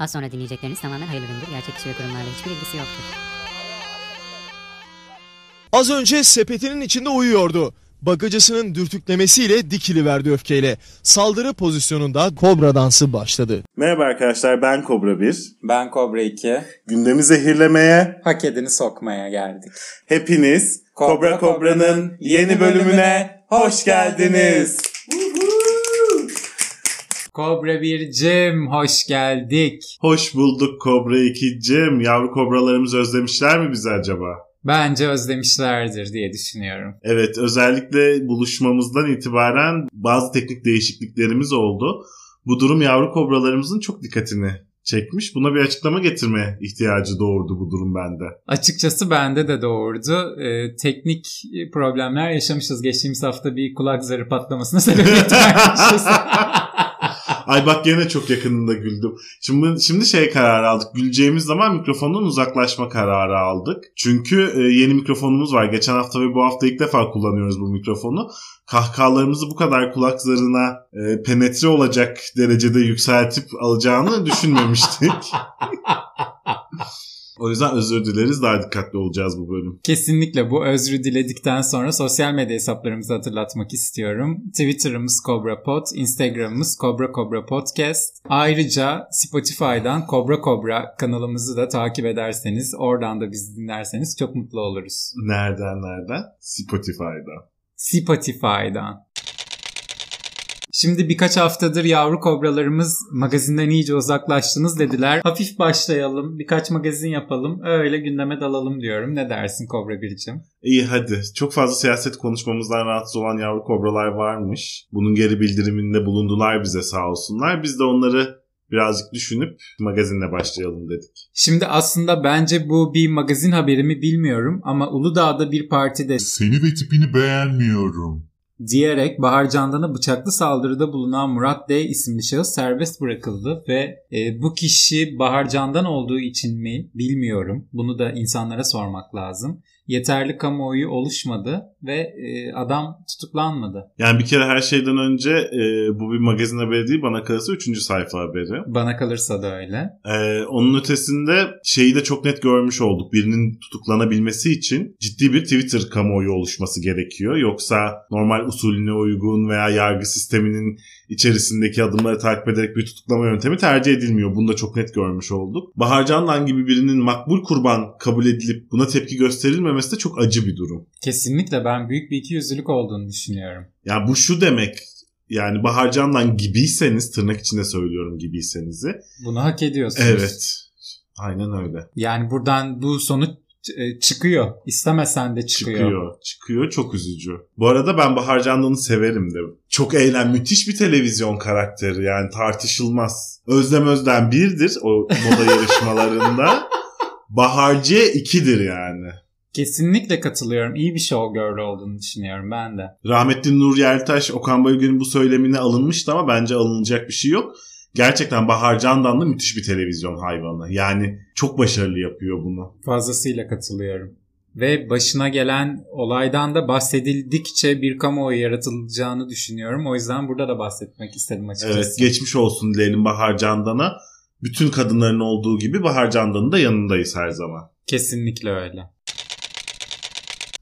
Az sonra dinleyecekleriniz tamamen hayırlı üründür. Gerçek kişi ve kurumlarla hiçbir ilgisi yoktur. Az önce sepetinin içinde uyuyordu. Bagacısının dürtüklemesiyle dikiliverdi öfkeyle. Saldırı pozisyonunda kobra dansı başladı. Merhaba arkadaşlar ben Kobra 1. Ben Kobra 2. Gündemi zehirlemeye Hak edeni sokmaya geldik. hepiniz Kobra Kobra'nın yeni bölümüne hoş geldiniz. Kobra 1'cim hoş geldik. Hoş bulduk Kobra 2'cim. Yavru kobralarımız özlemişler mi bizi acaba? Bence özlemişlerdir diye düşünüyorum. Evet özellikle buluşmamızdan itibaren bazı teknik değişikliklerimiz oldu. Bu durum yavru kobralarımızın çok dikkatini çekmiş. Buna bir açıklama getirme ihtiyacı doğurdu bu durum bende. Açıkçası bende de doğurdu. Ee, teknik problemler yaşamışız. Geçtiğimiz hafta bir kulak zarı patlamasına sebebiyet vermişiz. Ay bak gene çok yakınında güldüm. Şimdi şimdi şey kararı aldık. Güleceğimiz zaman mikrofondan uzaklaşma kararı aldık. Çünkü e, yeni mikrofonumuz var. Geçen hafta ve bu hafta ilk defa kullanıyoruz bu mikrofonu. Kahkahalarımızı bu kadar kulak zarına e, penetre olacak derecede yükseltip alacağını düşünmemiştik. o yüzden özür dileriz. Daha dikkatli olacağız bu bölüm. Kesinlikle bu özrü diledikten sonra sosyal medya hesaplarımızı hatırlatmak istiyorum. Twitter'ımız Cobra Pod, Instagram'ımız Cobra Cobra Podcast. Ayrıca Spotify'dan Cobra Cobra kanalımızı da takip ederseniz, oradan da bizi dinlerseniz çok mutlu oluruz. Nereden nereden? Spotify'dan. Spotify'dan. Şimdi birkaç haftadır yavru kobralarımız magazinden iyice uzaklaştınız dediler. Hafif başlayalım, birkaç magazin yapalım, öyle gündeme dalalım diyorum. Ne dersin Kobra Biricim? İyi hadi. Çok fazla siyaset konuşmamızdan rahatsız olan yavru kobralar varmış. Bunun geri bildiriminde bulundular bize sağ olsunlar. Biz de onları birazcık düşünüp magazinle başlayalım dedik. Şimdi aslında bence bu bir magazin haberi mi bilmiyorum ama Uludağ'da bir partide Seni ve tipini beğenmiyorum. Diyerek Bahar Candan'a bıçaklı saldırıda bulunan Murat D isimli şahıs serbest bırakıldı ve e, bu kişi Bahar Candan olduğu için mi bilmiyorum. Bunu da insanlara sormak lazım. Yeterli kamuoyu oluşmadı ve e, adam tutuklanmadı. Yani bir kere her şeyden önce e, bu bir magazin haberi değil bana kalırsa 3. sayfa haberi. Bana kalırsa da öyle. E, onun ötesinde şeyi de çok net görmüş olduk. Birinin tutuklanabilmesi için ciddi bir Twitter kamuoyu oluşması gerekiyor. Yoksa normal usulüne uygun veya yargı sisteminin içerisindeki adımları takip ederek bir tutuklama yöntemi tercih edilmiyor. Bunu da çok net görmüş olduk. Bahar Candan gibi birinin makbul kurban kabul edilip buna tepki gösterilmemesi de çok acı bir durum. Kesinlikle ben büyük bir ikiyüzlülük olduğunu düşünüyorum. Ya bu şu demek yani Bahar Candan gibiyseniz tırnak içinde söylüyorum gibiysenizi. Bunu hak ediyorsunuz. Evet. Aynen öyle. Yani buradan bu sonuç e, çıkıyor. İstemesen de çıkıyor. Çıkıyor. Çıkıyor. Çok üzücü. Bu arada ben Bahar Candan'ı severim de. Çok eğlen, müthiş bir televizyon karakteri yani tartışılmaz. Özlem Özden birdir o moda yarışmalarında. Baharcı ikidir yani. Kesinlikle katılıyorum. İyi bir show girl olduğunu düşünüyorum ben de. Rahmetli Nur Yeltaş, Okan Bayülgen'in bu söylemine alınmıştı ama bence alınacak bir şey yok. Gerçekten Bahar Candan da müthiş bir televizyon hayvanı. Yani çok başarılı yapıyor bunu. Fazlasıyla katılıyorum. Ve başına gelen olaydan da bahsedildikçe bir kamuoyu yaratılacağını düşünüyorum. O yüzden burada da bahsetmek istedim açıkçası. Evet geçmiş olsun dileyelim Bahar Candan'a. Bütün kadınların olduğu gibi Bahar Candan'ın da yanındayız her zaman. Kesinlikle öyle.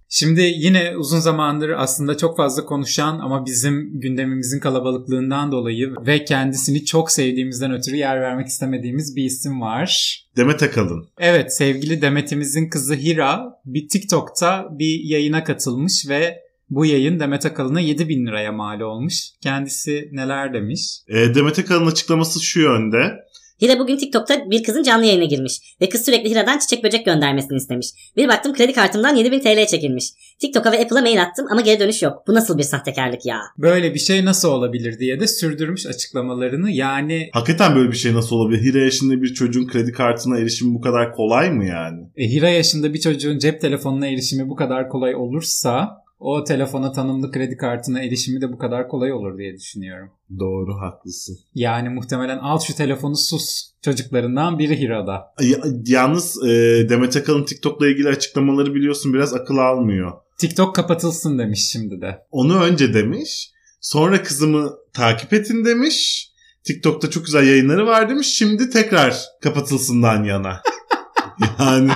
Şimdi yine uzun zamandır aslında çok fazla konuşan ama bizim gündemimizin kalabalıklığından dolayı ve kendisini çok sevdiğimizden ötürü yer vermek istemediğimiz bir isim var. Demet Akalın. Evet sevgili Demet'imizin kızı Hira bir TikTok'ta bir yayına katılmış ve bu yayın Demet Akalın'a 7 bin liraya mal olmuş. Kendisi neler demiş? E, Demet Akalın açıklaması şu yönde. Hira bugün TikTok'ta bir kızın canlı yayına girmiş ve kız sürekli Hira'dan çiçek böcek göndermesini istemiş. Bir baktım kredi kartımdan 7000 TL çekilmiş. TikTok'a ve Apple'a mail attım ama geri dönüş yok. Bu nasıl bir sahtekarlık ya? Böyle bir şey nasıl olabilir diye de sürdürmüş açıklamalarını. Yani Hakikaten böyle bir şey nasıl olabilir? Hira yaşında bir çocuğun kredi kartına erişimi bu kadar kolay mı yani? e, Hira yaşında bir çocuğun cep telefonuna erişimi bu kadar kolay olursa o telefona tanımlı kredi kartına erişimi de bu kadar kolay olur diye düşünüyorum. Doğru haklısın. Yani muhtemelen al şu telefonu sus çocuklarından biri Hira'da. Ya- yalnız e, Demet Akalın TikTok'la ilgili açıklamaları biliyorsun biraz akıl almıyor. TikTok kapatılsın demiş şimdi de. Onu önce demiş. Sonra kızımı takip etin demiş. TikTok'ta çok güzel yayınları var demiş. Şimdi tekrar kapatılsından yana. yani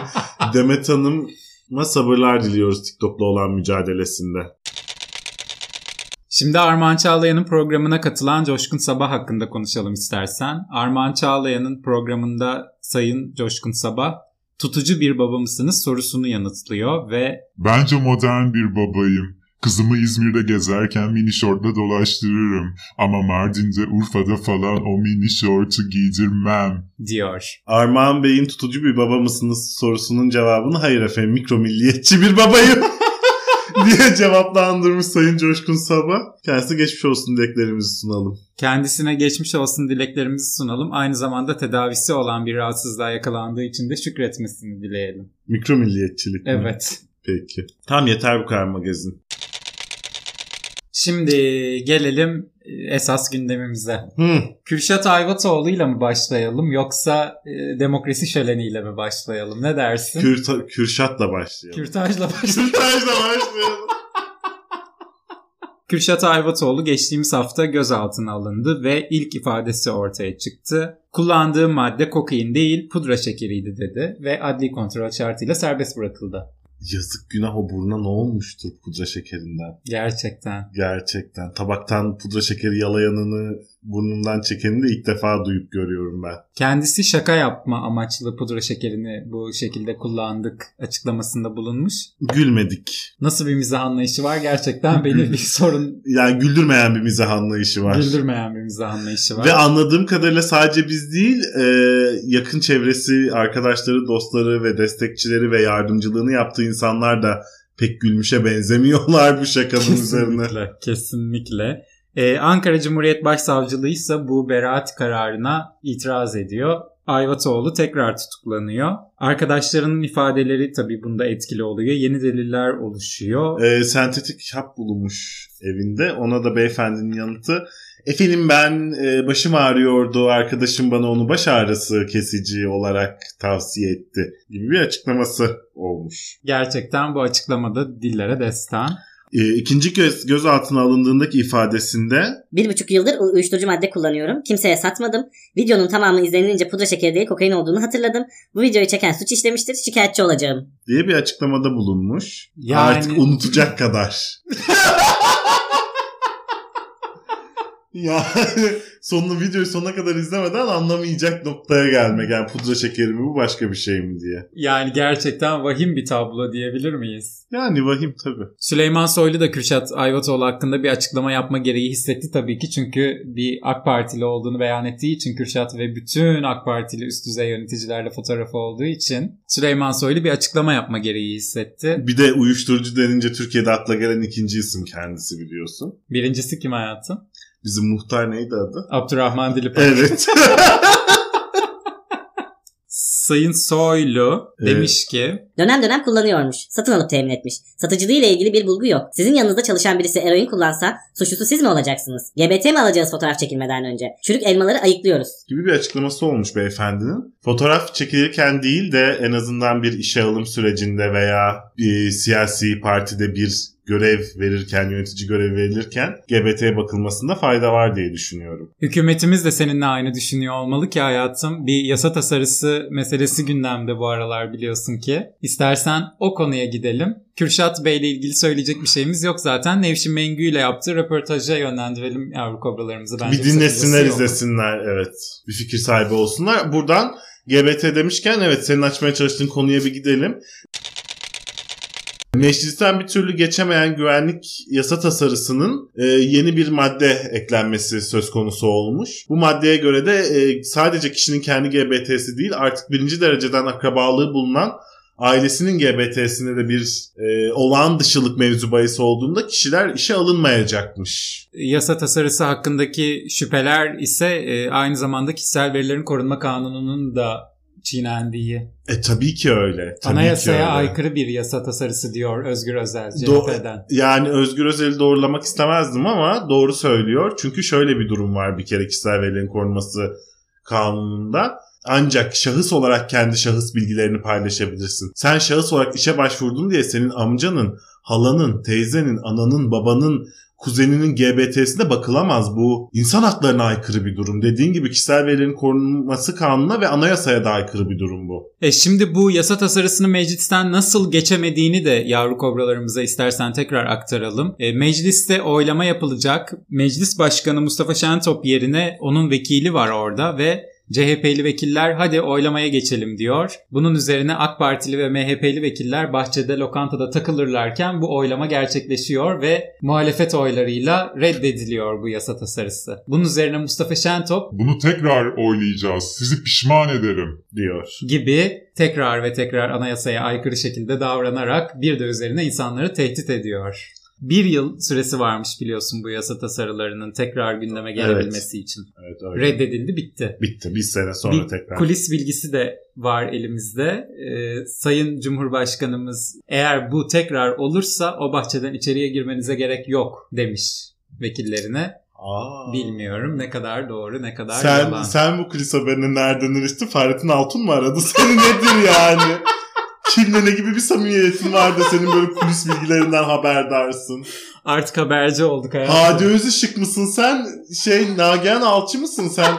Demet Hanım'a sabırlar diliyoruz TikTok'la olan mücadelesinde. Şimdi Armağan Çağlayan'ın programına katılan Coşkun Sabah hakkında konuşalım istersen. Armağan Çağlayan'ın programında Sayın Coşkun Sabah tutucu bir baba mısınız sorusunu yanıtlıyor ve Bence modern bir babayım. Kızımı İzmir'de gezerken mini şortla dolaştırırım. Ama Mardin'de, Urfa'da falan o mini şortu giydirmem. diyor. Armağan Bey'in tutucu bir baba mısınız sorusunun cevabını hayır efendim mikro milliyetçi bir babayım diye cevaplandırmış Sayın Coşkun Sabah. Kendisine geçmiş olsun dileklerimizi sunalım. Kendisine geçmiş olsun dileklerimizi sunalım. Aynı zamanda tedavisi olan bir rahatsızlığa yakalandığı için de şükretmesini dileyelim. Mikro milliyetçilik mi? Evet. Peki. Tam yeter bu kadar magazin. Şimdi gelelim esas gündemimize. Hı. Kürşat Ayvatoğlu ile mi başlayalım yoksa e, demokrasi şöleniyle mi başlayalım? Ne dersin? Kürta- Kürşat'la başlayalım. Kürtajla başlayalım. Kürtaj'la başlayalım. Kürşat Ayvatoğlu geçtiğimiz hafta gözaltına alındı ve ilk ifadesi ortaya çıktı. Kullandığı madde kokain değil pudra şekeriydi dedi ve adli kontrol şartıyla serbest bırakıldı. Yazık günah o buruna ne olmuştur pudra şekerinden. Gerçekten. Gerçekten. Tabaktan pudra şekeri yalayanını burnundan çekeni de ilk defa duyup görüyorum ben. Kendisi şaka yapma amaçlı pudra şekerini bu şekilde kullandık açıklamasında bulunmuş. Gülmedik. Nasıl bir mizah anlayışı var gerçekten beni bir sorun Yani güldürmeyen bir mizah anlayışı var. güldürmeyen bir mizah anlayışı var. Ve anladığım kadarıyla sadece biz değil e, yakın çevresi, arkadaşları, dostları ve destekçileri ve yardımcılığını yaptığı insanlar da pek gülmüşe benzemiyorlar bu şakanın üzerine. Kesinlikle, kesinlikle. Ee, Ankara Cumhuriyet Başsavcılığı ise bu beraat kararına itiraz ediyor. Ayvatoğlu tekrar tutuklanıyor. Arkadaşlarının ifadeleri tabii bunda etkili oluyor. Yeni deliller oluşuyor. E, sentetik hap bulunmuş evinde. Ona da beyefendinin yanıtı Efendim ben e, başım ağrıyordu. Arkadaşım bana onu baş ağrısı kesici olarak tavsiye etti gibi bir açıklaması olmuş. Gerçekten bu açıklamada dillere destan. E, ikinci göz, gözaltına alındığındaki ifadesinde Bir buçuk yıldır uyuşturucu madde kullanıyorum. Kimseye satmadım. Videonun tamamı izlenilince pudra şekeri değil kokain olduğunu hatırladım. Bu videoyu çeken suç işlemiştir. Şikayetçi olacağım. diye bir açıklamada bulunmuş. Yani- Artık unutacak kadar. yani sonunu videoyu sonuna kadar izlemeden anlamayacak noktaya gelmek. Yani pudra şekeri mi bu başka bir şey mi diye. Yani gerçekten vahim bir tablo diyebilir miyiz? Yani vahim tabii. Süleyman Soylu da Kürşat Ayvatoğlu hakkında bir açıklama yapma gereği hissetti tabii ki. Çünkü bir AK Partili olduğunu beyan ettiği için Kürşat ve bütün AK Partili üst düzey yöneticilerle fotoğrafı olduğu için Süleyman Soylu bir açıklama yapma gereği hissetti. Bir de uyuşturucu denince Türkiye'de akla gelen ikinci isim kendisi biliyorsun. Birincisi kim hayatım? Bizim muhtar neydi adı? Abdurrahman Dilipan. Evet. Sayın Soylu Evet. demiş ki Dönem dönem kullanıyormuş. Satın alıp temin etmiş. Satıcılığı ile ilgili bir bulgu yok. Sizin yanınızda çalışan birisi eroin kullansa suçlusu siz mi olacaksınız? GBT mi alacağız fotoğraf çekilmeden önce? Çürük elmaları ayıklıyoruz. gibi bir açıklaması olmuş beyefendinin. Fotoğraf çekilirken değil de en azından bir işe alım sürecinde veya bir siyasi partide bir görev verirken, yönetici görev verilirken GBT'ye bakılmasında fayda var diye düşünüyorum. hükümetimiz de seninle aynı düşünüyor olmalı ki hayatım. Bir yasa tasarısı meselesi gündemde bu aralar biliyorsun ki. İstersen o konuya gidelim. Kürşat Bey ile ilgili söyleyecek bir şeyimiz yok zaten. Nevşin Mengü ile yaptığı röportaja yönlendirelim yavru kobralarımızı. Bence bir dinlesinler, izlesinler. Evet. Bir fikir sahibi olsunlar. Buradan GBT demişken evet senin açmaya çalıştığın konuya bir gidelim. Meclisten bir türlü geçemeyen güvenlik yasa tasarısının e, yeni bir madde eklenmesi söz konusu olmuş. Bu maddeye göre de e, sadece kişinin kendi GBT'si değil artık birinci dereceden akrabalığı bulunan ailesinin GBT'sine de bir e, olağan dışılık mevzu bahisi olduğunda kişiler işe alınmayacakmış. Yasa tasarısı hakkındaki şüpheler ise e, aynı zamanda kişisel verilerin korunma kanununun da çiğnendiği. E tabii ki öyle. Tabii ki Anayasaya öyle. aykırı bir yasa tasarısı diyor Özgür Özel CHP'den. Yani Özgür Özel'i doğrulamak istemezdim ama doğru söylüyor. Çünkü şöyle bir durum var bir kere kişisel verilerin korunması kanununda. Ancak şahıs olarak kendi şahıs bilgilerini paylaşabilirsin. Sen şahıs olarak işe başvurdun diye senin amcanın, halanın, teyzenin, ananın, babanın, kuzeninin GBT'sine bakılamaz. Bu insan haklarına aykırı bir durum. Dediğin gibi kişisel verilerin korunması kanununa ve anayasaya da aykırı bir durum bu. E şimdi bu yasa tasarısını meclisten nasıl geçemediğini de yavru kobralarımıza istersen tekrar aktaralım. E, mecliste oylama yapılacak. Meclis Başkanı Mustafa Şentop yerine onun vekili var orada ve CHP'li vekiller hadi oylamaya geçelim diyor. Bunun üzerine AK Partili ve MHP'li vekiller bahçede lokantada takılırlarken bu oylama gerçekleşiyor ve muhalefet oylarıyla reddediliyor bu yasa tasarısı. Bunun üzerine Mustafa Şentop Bunu tekrar oylayacağız. Sizi pişman ederim. diyor. gibi tekrar ve tekrar anayasaya aykırı şekilde davranarak bir de üzerine insanları tehdit ediyor. Bir yıl süresi varmış biliyorsun bu yasa tasarılarının tekrar gündeme gelebilmesi için. Evet öyle. Reddedildi bitti. Bitti. Bir sene sonra bir tekrar. kulis bilgisi de var elimizde. Ee, Sayın Cumhurbaşkanımız eğer bu tekrar olursa o bahçeden içeriye girmenize gerek yok demiş vekillerine. Aa. Bilmiyorum ne kadar doğru ne kadar Sen, yalan. sen bu kulis haberini nereden eriştin? Fahrettin Altun mu aradı? Seni nedir yani? Kimle ne gibi bir samimiyetin var da senin böyle kulis bilgilerinden haberdarsın? Artık haberci olduk hayatım. Hadi Özışık mısın sen? Şey Nagihan Alçı mısın sen?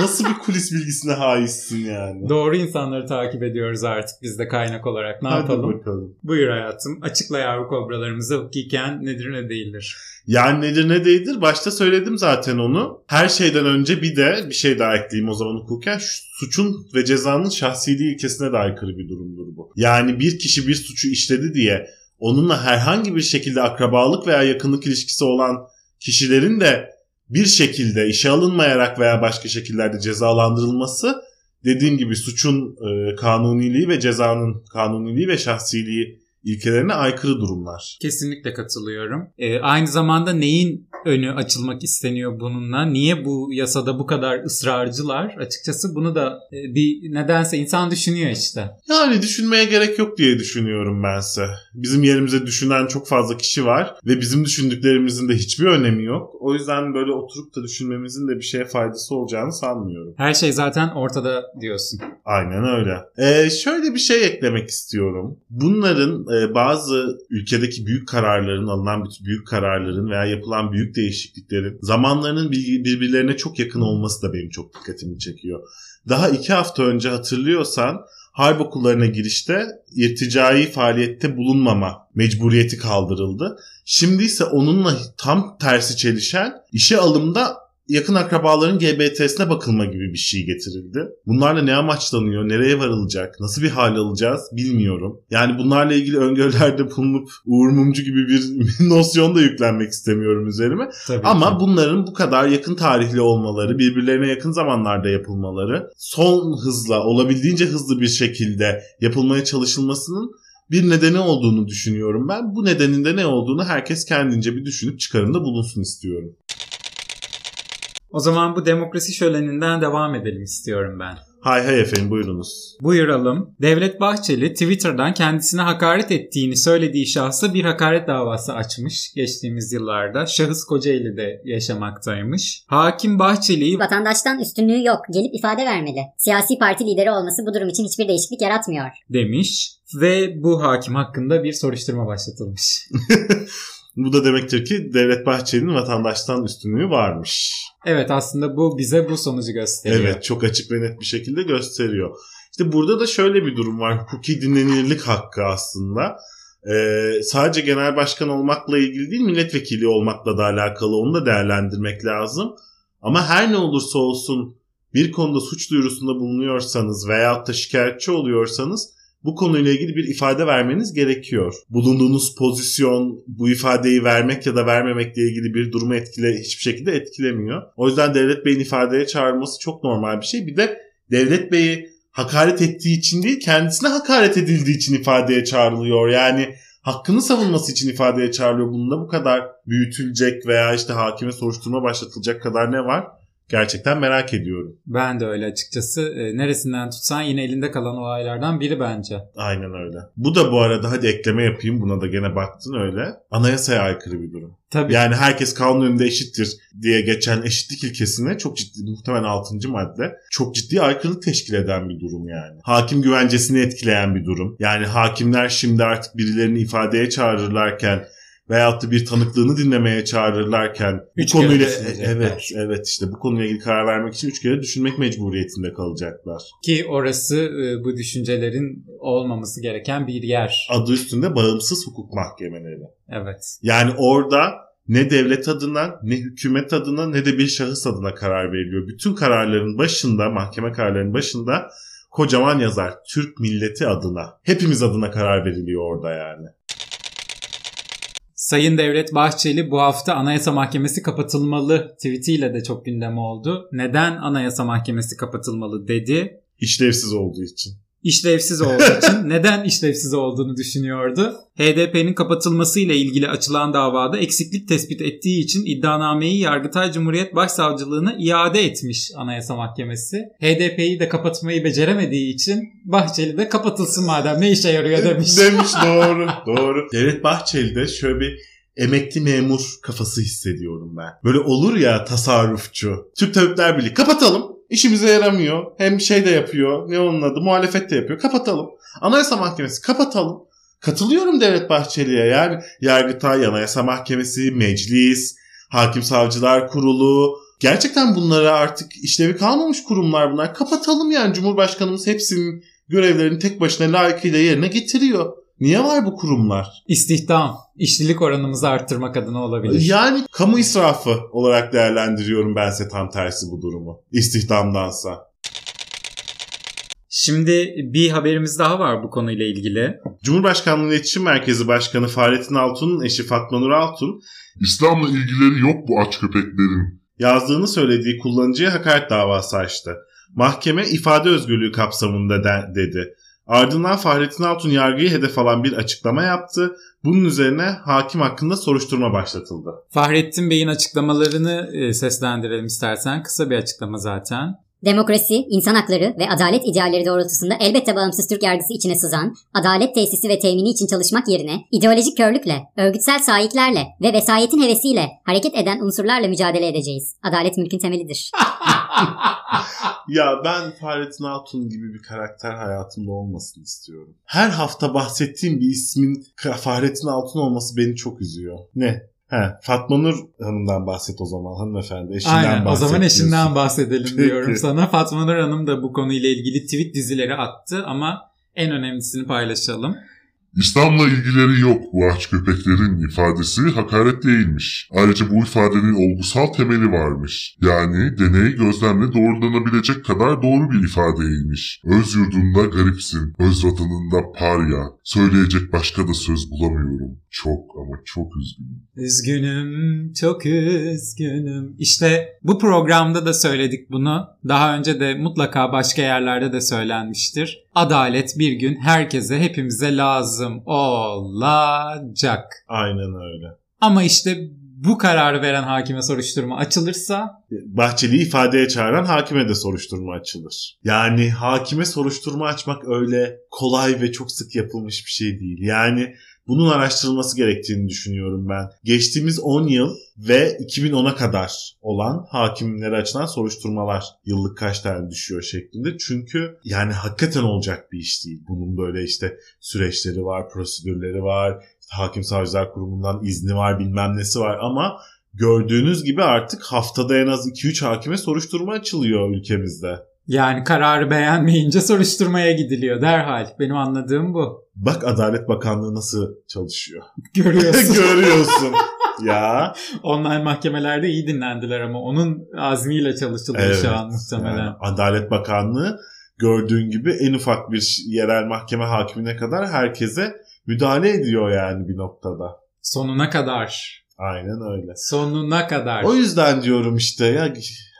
Nasıl bir kulis bilgisine haizsin yani? Doğru insanları takip ediyoruz artık biz de kaynak olarak. Ne Hadi yapalım? bakalım. Buyur hayatım. Açıkla yavru kobralarımıza hukuken nedir ne değildir. Yani nedir ne değildir? Başta söyledim zaten onu. Her şeyden önce bir de bir şey daha ekleyeyim o zaman hukuken. Suçun ve cezanın şahsiliği ilkesine de aykırı bir durumdur bu. Yani bir kişi bir suçu işledi diye onunla herhangi bir şekilde akrabalık veya yakınlık ilişkisi olan kişilerin de bir şekilde işe alınmayarak veya başka şekillerde cezalandırılması dediğim gibi suçun e, kanuniliği ve cezanın kanuniliği ve şahsiliği ilkelerine aykırı durumlar. Kesinlikle katılıyorum. Ee, aynı zamanda neyin önü açılmak isteniyor bununla? Niye bu yasada bu kadar ısrarcılar? Açıkçası bunu da e, bir nedense insan düşünüyor işte. Yani düşünmeye gerek yok diye düşünüyorum bense. Bizim yerimize düşünen çok fazla kişi var ve bizim düşündüklerimizin de hiçbir önemi yok. O yüzden böyle oturup da düşünmemizin de bir şeye faydası olacağını sanmıyorum. Her şey zaten ortada diyorsun. Aynen öyle. Ee, şöyle bir şey eklemek istiyorum. Bunların e, bazı ülkedeki büyük kararların, alınan bütün büyük kararların veya yapılan büyük değişikliklerin zamanlarının bir- birbirlerine çok yakın olması da benim çok dikkatimi çekiyor. Daha iki hafta önce hatırlıyorsan harp okullarına girişte irticai faaliyette bulunmama mecburiyeti kaldırıldı. Şimdi ise onunla tam tersi çelişen işe alımda yakın akrabaların GBT'sine bakılma gibi bir şey getirildi. Bunlarla ne amaçlanıyor, nereye varılacak, nasıl bir hal alacağız bilmiyorum. Yani bunlarla ilgili öngörülerde bulunup Uğur Mumcu gibi bir nosyon da yüklenmek istemiyorum üzerime. Tabii Ama ki. bunların bu kadar yakın tarihli olmaları, birbirlerine yakın zamanlarda yapılmaları, son hızla, olabildiğince hızlı bir şekilde yapılmaya çalışılmasının bir nedeni olduğunu düşünüyorum ben. Bu nedenin de ne olduğunu herkes kendince bir düşünüp çıkarımda bulunsun istiyorum. O zaman bu demokrasi şöleninden devam edelim istiyorum ben. Hay hay efendim buyurunuz. Buyuralım. Devlet Bahçeli Twitter'dan kendisine hakaret ettiğini söylediği şahsa bir hakaret davası açmış geçtiğimiz yıllarda. Şahıs Kocaeli'de yaşamaktaymış. Hakim Bahçeli'yi Vatandaştan üstünlüğü yok. Gelip ifade vermeli. Siyasi parti lideri olması bu durum için hiçbir değişiklik yaratmıyor. demiş ve bu hakim hakkında bir soruşturma başlatılmış. Bu da demektir ki Devlet Bahçeli'nin vatandaştan üstünlüğü varmış. Evet aslında bu bize bu sonucu gösteriyor. Evet çok açık ve net bir şekilde gösteriyor. İşte burada da şöyle bir durum var. Hukuki dinlenirlik hakkı aslında. Ee, sadece genel başkan olmakla ilgili değil milletvekili olmakla da alakalı onu da değerlendirmek lazım. Ama her ne olursa olsun bir konuda suç duyurusunda bulunuyorsanız veyahut da şikayetçi oluyorsanız bu konuyla ilgili bir ifade vermeniz gerekiyor. Bulunduğunuz pozisyon bu ifadeyi vermek ya da vermemekle ilgili bir durumu etkile hiçbir şekilde etkilemiyor. O yüzden Devlet Bey'in ifadeye çağrılması çok normal bir şey. Bir de Devlet Bey'i hakaret ettiği için değil kendisine hakaret edildiği için ifadeye çağrılıyor. Yani hakkını savunması için ifadeye çağrılıyor. Bunda bu kadar büyütülecek veya işte hakime soruşturma başlatılacak kadar ne var? Gerçekten merak ediyorum. Ben de öyle açıkçası. E, neresinden tutsan yine elinde kalan olaylardan biri bence. Aynen öyle. Bu da bu arada hadi ekleme yapayım buna da gene baktın öyle. Anayasaya aykırı bir durum. Tabii. Yani herkes kanun önünde eşittir diye geçen eşitlik ilkesine çok ciddi muhtemelen 6. madde çok ciddi aykırılık teşkil eden bir durum yani. Hakim güvencesini etkileyen bir durum. Yani hakimler şimdi artık birilerini ifadeye çağırırlarken veyahut da bir tanıklığını dinlemeye çağırırlarken Üç bu konuyla evet evet işte bu konuyla ilgili karar vermek için üç kere düşünmek mecburiyetinde kalacaklar. Ki orası e, bu düşüncelerin olmaması gereken bir yer. Adı üstünde bağımsız hukuk mahkemeleri. Evet. Yani orada ne devlet adına ne hükümet adına ne de bir şahıs adına karar veriliyor. Bütün kararların başında mahkeme kararlarının başında kocaman yazar Türk milleti adına. Hepimiz adına karar veriliyor orada yani. Sayın Devlet Bahçeli bu hafta Anayasa Mahkemesi kapatılmalı tweetiyle de çok gündem oldu. Neden Anayasa Mahkemesi kapatılmalı dedi. İşlevsiz olduğu için. İşlevsiz olduğu için neden işlevsiz olduğunu düşünüyordu. HDP'nin kapatılmasıyla ilgili açılan davada eksiklik tespit ettiği için iddianameyi Yargıtay Cumhuriyet Başsavcılığına iade etmiş Anayasa Mahkemesi. HDP'yi de kapatmayı beceremediği için Bahçeli de kapatılsın madem ne işe yarıyor demiş. Demiş doğru doğru. Devlet Bahçeli'de şöyle bir emekli memur kafası hissediyorum ben. Böyle olur ya tasarrufçu. Türk Tabipler Birliği kapatalım. İşimize yaramıyor. Hem şey de yapıyor. Ne onun adı? Muhalefet de yapıyor. Kapatalım. Anayasa Mahkemesi kapatalım. Katılıyorum Devlet Bahçeli'ye. Yani Yargıtay, Anayasa Mahkemesi, Meclis, Hakim Savcılar Kurulu. Gerçekten bunlara artık işlevi kalmamış kurumlar bunlar. Kapatalım yani. Cumhurbaşkanımız hepsinin görevlerini tek başına layıkıyla yerine getiriyor. Niye var bu kurumlar? İstihdam, işçilik oranımızı arttırmak adına olabilir. Yani kamu israfı olarak değerlendiriyorum bense tam tersi bu durumu. İstihdamdansa. Şimdi bir haberimiz daha var bu konuyla ilgili. Cumhurbaşkanlığı İletişim Merkezi Başkanı Fahrettin Altun'un eşi Fatma Nur Altun İslam'la ilgileri yok bu aç köpeklerin. yazdığını söylediği kullanıcıya hakaret davası açtı. Mahkeme ifade özgürlüğü kapsamında de- dedi. Ardından Fahrettin Altun yargıyı hedef alan bir açıklama yaptı. Bunun üzerine hakim hakkında soruşturma başlatıldı. Fahrettin Bey'in açıklamalarını e, seslendirelim istersen. Kısa bir açıklama zaten. Demokrasi, insan hakları ve adalet idealleri doğrultusunda elbette bağımsız Türk yargısı içine sızan, adalet tesisi ve temini için çalışmak yerine ideolojik körlükle, örgütsel sahiplerle ve vesayetin hevesiyle hareket eden unsurlarla mücadele edeceğiz. Adalet mülkün temelidir. Ya ben Fahrettin Altun gibi bir karakter hayatımda olmasını istiyorum. Her hafta bahsettiğim bir ismin Fahrettin Altun olması beni çok üzüyor. Ne? He, Fatma Nur Hanım'dan bahset o zaman hanımefendi. Eşinden Aynen o zaman eşinden bahsedelim diyorum sana. Fatma Nur Hanım da bu konuyla ilgili tweet dizileri attı ama en önemlisini paylaşalım. İslam'la ilgileri yok bu aç köpeklerin ifadesi hakaret değilmiş. Ayrıca bu ifadenin olgusal temeli varmış. Yani deney gözlemle doğrulanabilecek kadar doğru bir ifadeymiş. Öz yurdunda garipsin, öz vatanında parya. Söyleyecek başka da söz bulamıyorum. Çok ama çok üzgünüm. Üzgünüm, çok üzgünüm. İşte bu programda da söyledik bunu. Daha önce de mutlaka başka yerlerde de söylenmiştir. Adalet bir gün herkese, hepimize lazım olacak. Aynen öyle. Ama işte bu kararı veren hakime soruşturma açılırsa Bahçeli'yi ifadeye çağıran hakime de soruşturma açılır. Yani hakime soruşturma açmak öyle kolay ve çok sık yapılmış bir şey değil. Yani bunun araştırılması gerektiğini düşünüyorum ben. Geçtiğimiz 10 yıl ve 2010'a kadar olan hakimlere açılan soruşturmalar yıllık kaç tane düşüyor şeklinde. Çünkü yani hakikaten olacak bir iş değil. Bunun böyle işte süreçleri var, prosedürleri var, hakim savcılar kurumundan izni var, bilmem nesi var ama gördüğünüz gibi artık haftada en az 2-3 hakime soruşturma açılıyor ülkemizde. Yani kararı beğenmeyince soruşturmaya gidiliyor derhal. Benim anladığım bu. Bak Adalet Bakanlığı nasıl çalışıyor. Görüyorsun. Görüyorsun. ya. Online mahkemelerde iyi dinlendiler ama onun azmiyle çalışılıyor Evet. şu an muhtemelen. Yani Adalet Bakanlığı gördüğün gibi en ufak bir yerel mahkeme hakimine kadar herkese müdahale ediyor yani bir noktada. Sonuna kadar. Aynen öyle. Sonuna kadar. O yüzden diyorum işte ya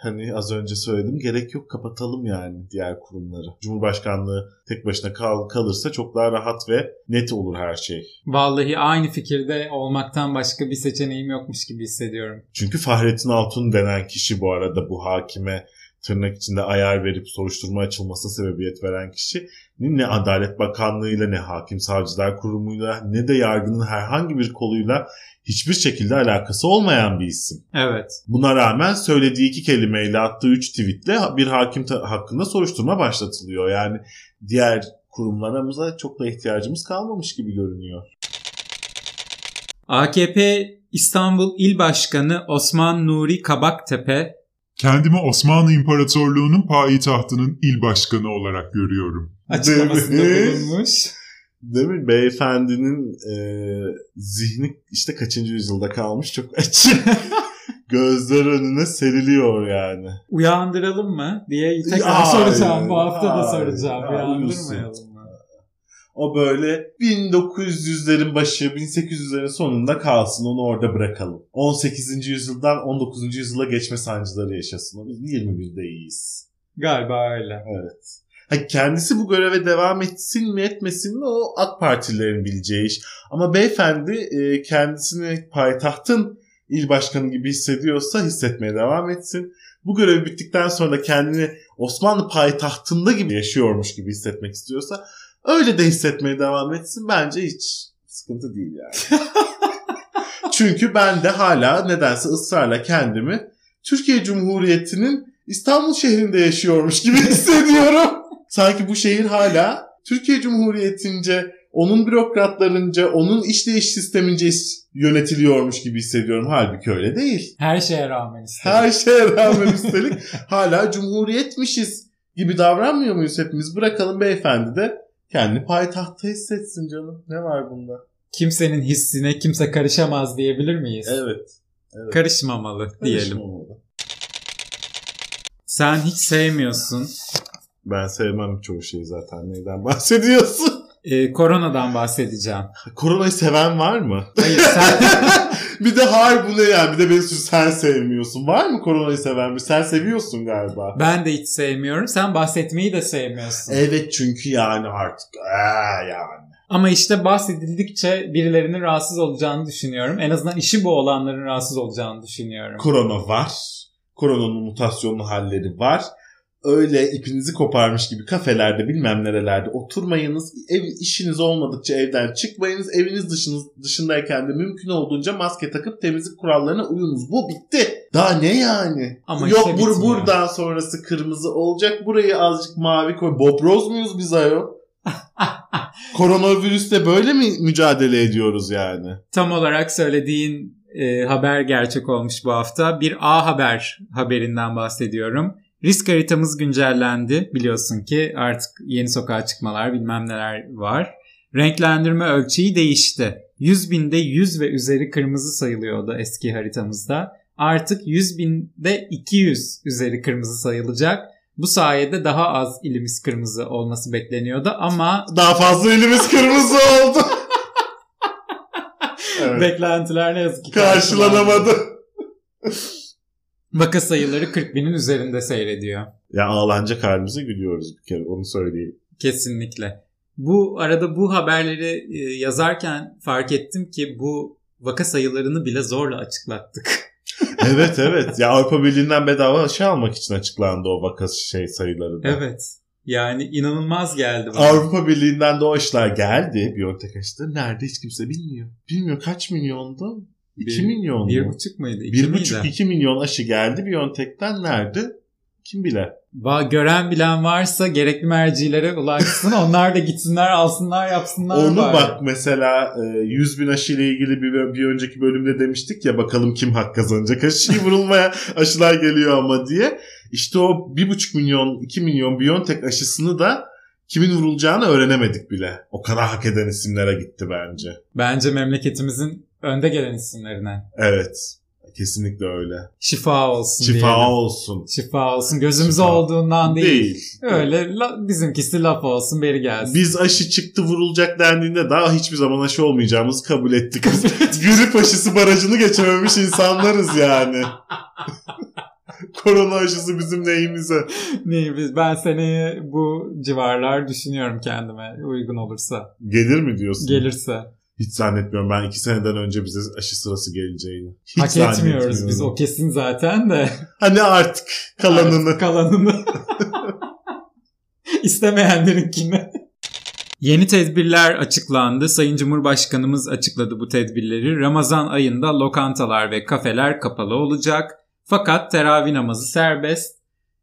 hani az önce söyledim gerek yok kapatalım yani diğer kurumları. Cumhurbaşkanlığı tek başına kal kalırsa çok daha rahat ve net olur her şey. Vallahi aynı fikirde olmaktan başka bir seçeneğim yokmuş gibi hissediyorum. Çünkü Fahrettin Altun denen kişi bu arada bu hakime tırnak içinde ayar verip soruşturma açılmasına sebebiyet veren kişi ne Adalet Bakanlığı'yla ne Hakim Savcılar Kurumu'yla ne de yargının herhangi bir koluyla hiçbir şekilde alakası olmayan bir isim. Evet. Buna rağmen söylediği iki kelimeyle attığı üç tweetle bir hakim hakkında soruşturma başlatılıyor. Yani diğer kurumlarımıza çok da ihtiyacımız kalmamış gibi görünüyor. AKP İstanbul İl Başkanı Osman Nuri Kabaktepe Kendimi Osmanlı İmparatorluğu'nun payitahtının il başkanı olarak görüyorum. açıklamasında bulunmuş. Değil mi? Beyefendinin e, zihni işte kaçıncı yüzyılda kalmış çok açık. Gözler önüne seriliyor yani. Uyandıralım mı diye tekrar Hayır, soracağım. Bu hafta da soracağım. hayır, Uyandırmayalım? O böyle 1900'lerin başı 1800'lerin sonunda kalsın onu orada bırakalım. 18. yüzyıldan 19. yüzyıla geçme sancıları yaşasın. Biz 21'de iyiyiz. Galiba öyle. Evet. Ha, kendisi bu göreve devam etsin mi etmesin mi o AK Partililerin bileceği iş. Ama beyefendi e, kendisini payitahtın il başkanı gibi hissediyorsa hissetmeye devam etsin. Bu görev bittikten sonra da kendini Osmanlı payitahtında gibi yaşıyormuş gibi hissetmek istiyorsa öyle de hissetmeye devam etsin. Bence hiç sıkıntı değil yani. Çünkü ben de hala nedense ısrarla kendimi Türkiye Cumhuriyeti'nin İstanbul şehrinde yaşıyormuş gibi hissediyorum. Sanki bu şehir hala Türkiye Cumhuriyeti'nce, onun bürokratlarınca, onun işleyiş sistemince yönetiliyormuş gibi hissediyorum. Halbuki öyle değil. Her şeye rağmen istedim. Her şeye rağmen üstelik hala cumhuriyetmişiz gibi davranmıyor muyuz hepimiz? Bırakalım beyefendi de kendi payitahtta hissetsin canım. Ne var bunda? Kimsenin hissine kimse karışamaz diyebilir miyiz? Evet. evet. Karışmamalı diyelim. Karışmamalı. Sen hiç sevmiyorsun. Ben sevmem çoğu şeyi zaten. Neyden bahsediyorsun? Ee, koronadan bahsedeceğim. Koronayı seven var mı? Hayır sen bir de hayır bu ne yani? Bir de beni sen sevmiyorsun. Var mı koronayı seven bir? Sen seviyorsun galiba. ben de hiç sevmiyorum. Sen bahsetmeyi de sevmiyorsun. Evet çünkü yani artık. Ee, yani. Ama işte bahsedildikçe birilerinin rahatsız olacağını düşünüyorum. En azından işi bu olanların rahatsız olacağını düşünüyorum. Korona var. Koronanın mutasyonlu halleri var. Öyle ipinizi koparmış gibi kafelerde bilmem nerelerde oturmayınız. Ev, işiniz olmadıkça evden çıkmayınız. Eviniz dışınız, dışındayken de mümkün olduğunca maske takıp temizlik kurallarına uyunuz. Bu bitti. Daha ne yani? Ama Yok işte bur buradan sonrası kırmızı olacak. Burayı azıcık mavi koy. Bobroz muyuz biz ayol? Koronavirüsle böyle mi mücadele ediyoruz yani? Tam olarak söylediğin e, haber gerçek olmuş bu hafta. Bir A Haber haberinden bahsediyorum. Risk haritamız güncellendi. Biliyorsun ki artık yeni sokağa çıkmalar bilmem neler var. Renklendirme ölçeği değişti. 100 binde 100 ve üzeri kırmızı sayılıyordu eski haritamızda. Artık 100 binde 200 üzeri kırmızı sayılacak. Bu sayede daha az ilimiz kırmızı olması bekleniyordu ama Daha fazla elimiz kırmızı oldu. evet. beklentiler ne yazık ki Karşılanamadı. Vaka sayıları 40 binin üzerinde seyrediyor. Ya ağlanacak halimize gülüyoruz bir kere onu söyleyeyim. Kesinlikle. Bu arada bu haberleri e, yazarken fark ettim ki bu vaka sayılarını bile zorla açıklattık. evet evet. Ya Avrupa Birliği'nden bedava aşı almak için açıklandı o vaka şey sayıları da. evet. Yani inanılmaz geldi bana. Avrupa Birliği'nden de o aşılar geldi. Biontech aşıları. Nerede hiç kimse bilmiyor. Bilmiyor kaç milyondu? 2 Bir- milyon Bir mu? buçuk muydu? İki Bir buçuk miydi? iki milyon aşı geldi Biontech'ten. Nerede? Kim bilir. Gören bilen varsa gerekli mercilere ulaşsın. Onlar da gitsinler alsınlar yapsınlar. Onu bari. bak mesela e, 100 bin aşı ile ilgili bir, bir önceki bölümde demiştik ya bakalım kim hak kazanacak aşıyı vurulmaya aşılar geliyor ama diye. İşte o 1,5 milyon 2 milyon Biontech aşısını da kimin vurulacağını öğrenemedik bile. O kadar hak eden isimlere gitti bence. Bence memleketimizin önde gelen isimlerine. Evet kesinlikle öyle. Şifa olsun Şifa diyelim. olsun. Şifa olsun. Gözümüze Şifa. değil. Değil. Öyle la- bizimkisi laf olsun beri gelsin. Biz aşı çıktı vurulacak dendiğinde daha hiçbir zaman aşı olmayacağımızı kabul ettik. Grip aşısı barajını geçememiş insanlarız yani. Korona aşısı bizim neyimize. Ne, biz, ben seneye bu civarlar düşünüyorum kendime uygun olursa. Gelir mi diyorsun? Gelirse. Hiç zannetmiyorum. Ben iki seneden önce bize aşı sırası geleceğini. Hiç Hak etmiyoruz biz o kesin zaten de. Hani artık kalanını. Artık kalanını. İstemeyenlerinkini. Yeni tedbirler açıklandı. Sayın Cumhurbaşkanımız açıkladı bu tedbirleri. Ramazan ayında lokantalar ve kafeler kapalı olacak. Fakat teravih namazı serbest.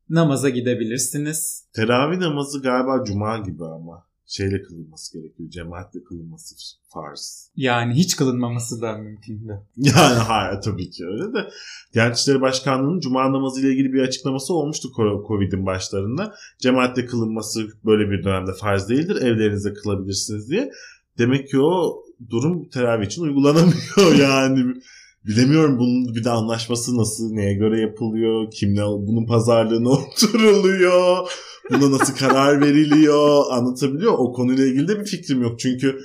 Namaza gidebilirsiniz. Teravih namazı galiba cuma gibi ama. Şeyle kılınması gerekiyor. Cemaatle kılınması farz. Yani hiç kılınmaması da mümkün de. Yani hayır tabii ki öyle de. Diyanet İşleri Başkanlığı'nın Cuma namazı ile ilgili bir açıklaması olmuştu Covid'in başlarında. Cemaatle kılınması böyle bir dönemde farz değildir. Evlerinizde kılabilirsiniz diye. Demek ki o durum teravih için uygulanamıyor yani. Bilemiyorum bunun bir de anlaşması nasıl, neye göre yapılıyor, kimle bunun pazarlığına oturuluyor, buna nasıl karar veriliyor anlatabiliyor. O konuyla ilgili de bir fikrim yok. Çünkü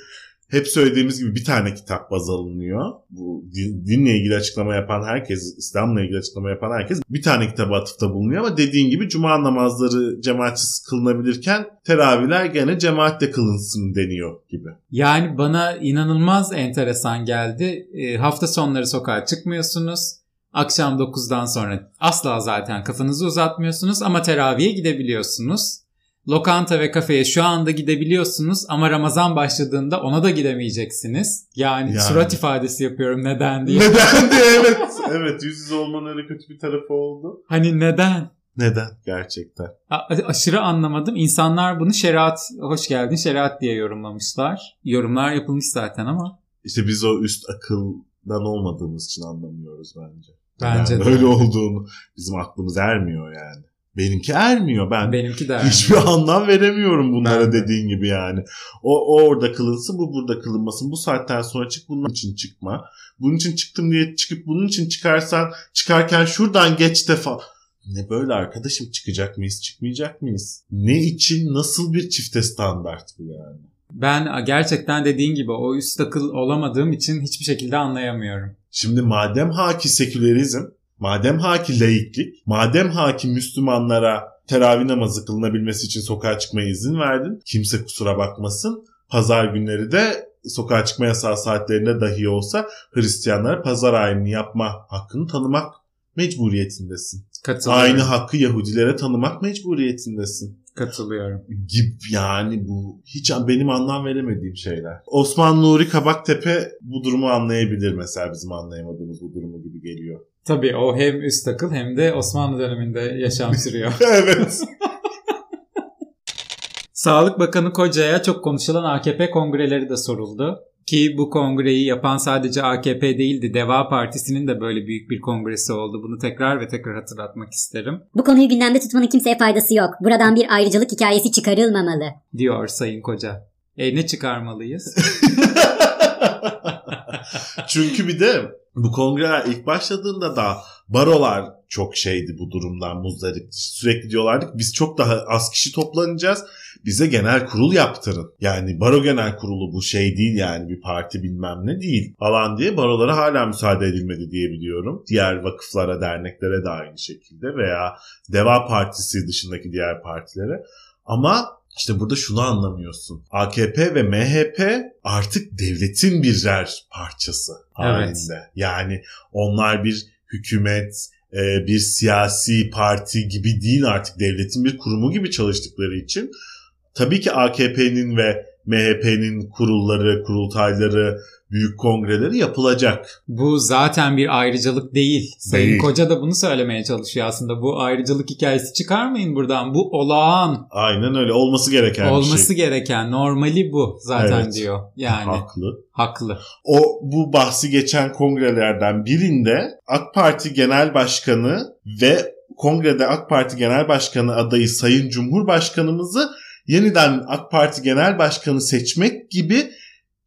hep söylediğimiz gibi bir tane kitap baz alınıyor. Bu din, dinle ilgili açıklama yapan herkes, İslam'la ilgili açıklama yapan herkes bir tane kitaba atıfta bulunuyor ama dediğin gibi cuma namazları cemaatsiz kılınabilirken teravihler gene cemaatle kılınsın deniyor gibi. Yani bana inanılmaz enteresan geldi. E, hafta sonları sokağa çıkmıyorsunuz. Akşam 9'dan sonra asla zaten kafanızı uzatmıyorsunuz ama teraviye gidebiliyorsunuz. Lokanta ve kafeye şu anda gidebiliyorsunuz ama Ramazan başladığında ona da gidemeyeceksiniz. Yani, Yani. surat ifadesi yapıyorum neden diye. Neden diye evet. Evet yüz yüze olmanın öyle kötü bir tarafı oldu. Hani neden? Neden gerçekten? A- aşırı anlamadım. İnsanlar bunu şeriat, hoş geldin şeriat diye yorumlamışlar. Yorumlar yapılmış zaten ama. İşte biz o üst akıldan olmadığımız için anlamıyoruz bence. Bence Yani de. öyle olduğunu bizim aklımız ermiyor yani. Benimki ermiyor. Ben Benimki de. hiçbir anlam veremiyorum bunlara Ben de. dediğin gibi yani. O, o orada kılınsın, bu burada kılınmasın. Bu saatten sonra çık, bunun için çıkma. Bunun için çıktım diye çıkıp bunun için çıkarsan çıkarken şuradan geç de falan. Ne böyle arkadaşım çıkacak mıyız, çıkmayacak mıyız? Ne için, nasıl bir çifte standart bu yani? Ben gerçekten dediğin gibi o üst akıl olamadığım için hiçbir şekilde anlayamıyorum. Şimdi madem haki sekülerizm, madem haki laiklik, madem haki Müslümanlara teravih namazı kılınabilmesi için sokağa çıkmaya izin verdin. Kimse kusura bakmasın. Pazar günleri de sokağa çıkma yasağı saatlerinde dahi olsa Hristiyanlara pazar ayini yapma hakkını tanımak mecburiyetindesin. Aynı hakkı Yahudilere tanımak mecburiyetindesin Katılıyorum. gibi yani bu hiç benim anlam veremediğim şeyler. Osman Nuri Kabaktepe bu durumu anlayabilir mesela bizim anlayamadığımız bu durumu gibi geliyor. Tabii o hem üst akıl hem de Osmanlı döneminde yaşam sürüyor. evet. Sağlık Bakanı Koca'ya çok konuşulan AKP kongreleri de soruldu. Ki bu kongreyi yapan sadece AKP değildi. Deva Partisi'nin de böyle büyük bir kongresi oldu. Bunu tekrar ve tekrar hatırlatmak isterim. Bu konuyu gündemde tutmanın kimseye faydası yok. Buradan bir ayrıcalık hikayesi çıkarılmamalı. Diyor Sayın Koca. E ne çıkarmalıyız? Çünkü bir de bu kongreler ilk başladığında da barolar çok şeydi bu durumdan muzdarip. Sürekli diyorlardı biz çok daha az kişi toplanacağız. Bize genel kurul yaptırın. Yani baro genel kurulu bu şey değil yani bir parti bilmem ne değil falan diye barolara hala müsaade edilmedi diye biliyorum. Diğer vakıflara, derneklere de aynı şekilde veya Deva Partisi dışındaki diğer partilere. Ama işte burada şunu anlamıyorsun. AKP ve MHP artık devletin birer parçası halinde. Evet. Yani onlar bir hükümet, e, bir siyasi parti gibi değil artık. Devletin bir kurumu gibi çalıştıkları için tabii ki AKP'nin ve MHP'nin kurulları, kurultayları, büyük kongreleri yapılacak. Bu zaten bir ayrıcalık değil. Sayın Değil. Koca da bunu söylemeye çalışıyor aslında. Bu ayrıcalık hikayesi çıkarmayın buradan. Bu olağan. Aynen öyle olması gereken bir Olması şey. gereken. Normali bu zaten Evet. diyor. Yani Haklı. haklı. O bu bahsi geçen kongrelerden birinde AK Parti Genel Başkanı ve kongrede AK Parti Genel Başkanı adayı Sayın Cumhurbaşkanımızı yeniden AK Parti Genel Başkanı seçmek gibi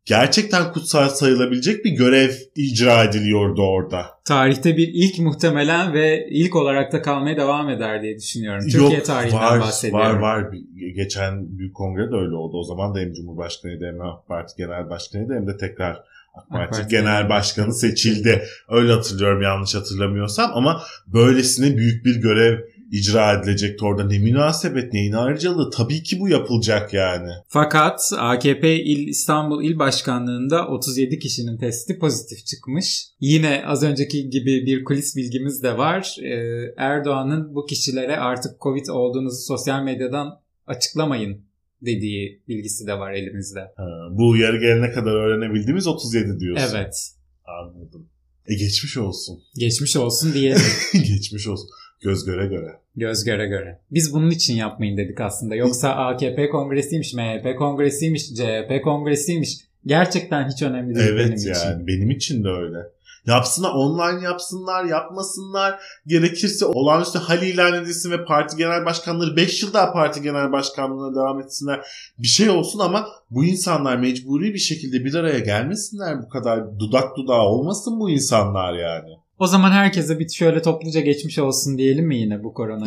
gerçekten kutsal sayılabilecek bir görev icra ediliyordu orada. Tarihte bir ilk muhtemelen ve ilk olarak da kalmaya devam eder diye düşünüyorum. Türkiye Yok, tarihinden var, bahsediyorum. Var var. Geçen büyük kongre de öyle oldu. O zaman da hem Cumhurbaşkanıydı hem AK Parti Genel Başkanıydı hem de tekrar AK Parti, Parti Genel Genel Başkanı seçildi. Öyle hatırlıyorum yanlış hatırlamıyorsam ama böylesine büyük bir görev icra edilecekti orada. Ne münasebet, neyin ayrıcalığı? Tabii ki bu yapılacak yani. Fakat AKP İl İstanbul İl Başkanlığı'nda 37 kişinin testi pozitif çıkmış. Yine az önceki gibi bir kulis bilgimiz de var. Ee, Erdoğan'ın bu kişilere artık Covid olduğunuzu sosyal medyadan açıklamayın dediği bilgisi de var elimizde. Ha, bu uyarı gelene kadar öğrenebildiğimiz 37 diyorsun. Evet. Anladım. E geçmiş olsun. Geçmiş olsun diyelim. geçmiş olsun. Göz göre göre. Göz göre göre. Biz bunun için yapmayın dedik aslında. Yoksa AKP kongresiymiş, MHP kongresiymiş, CHP kongresiymiş. Gerçekten hiç önemli değil Evet benim yani için. benim için de öyle. Yapsınlar online yapsınlar yapmasınlar gerekirse olağanüstü hal ilan edilsin ve parti genel başkanları 5 yıl daha parti genel başkanlığına devam etsinler. Bir şey olsun ama bu insanlar mecburi bir şekilde bir araya gelmesinler bu kadar dudak dudağa olmasın bu insanlar yani. O zaman herkese bir şöyle topluca geçmiş olsun diyelim mi yine bu korona?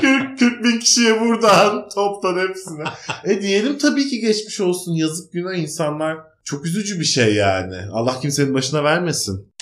40, 40 bin kişiye buradan toptan hepsine. E diyelim tabii ki geçmiş olsun yazık günah insanlar. Çok üzücü bir şey yani. Allah kimsenin başına vermesin.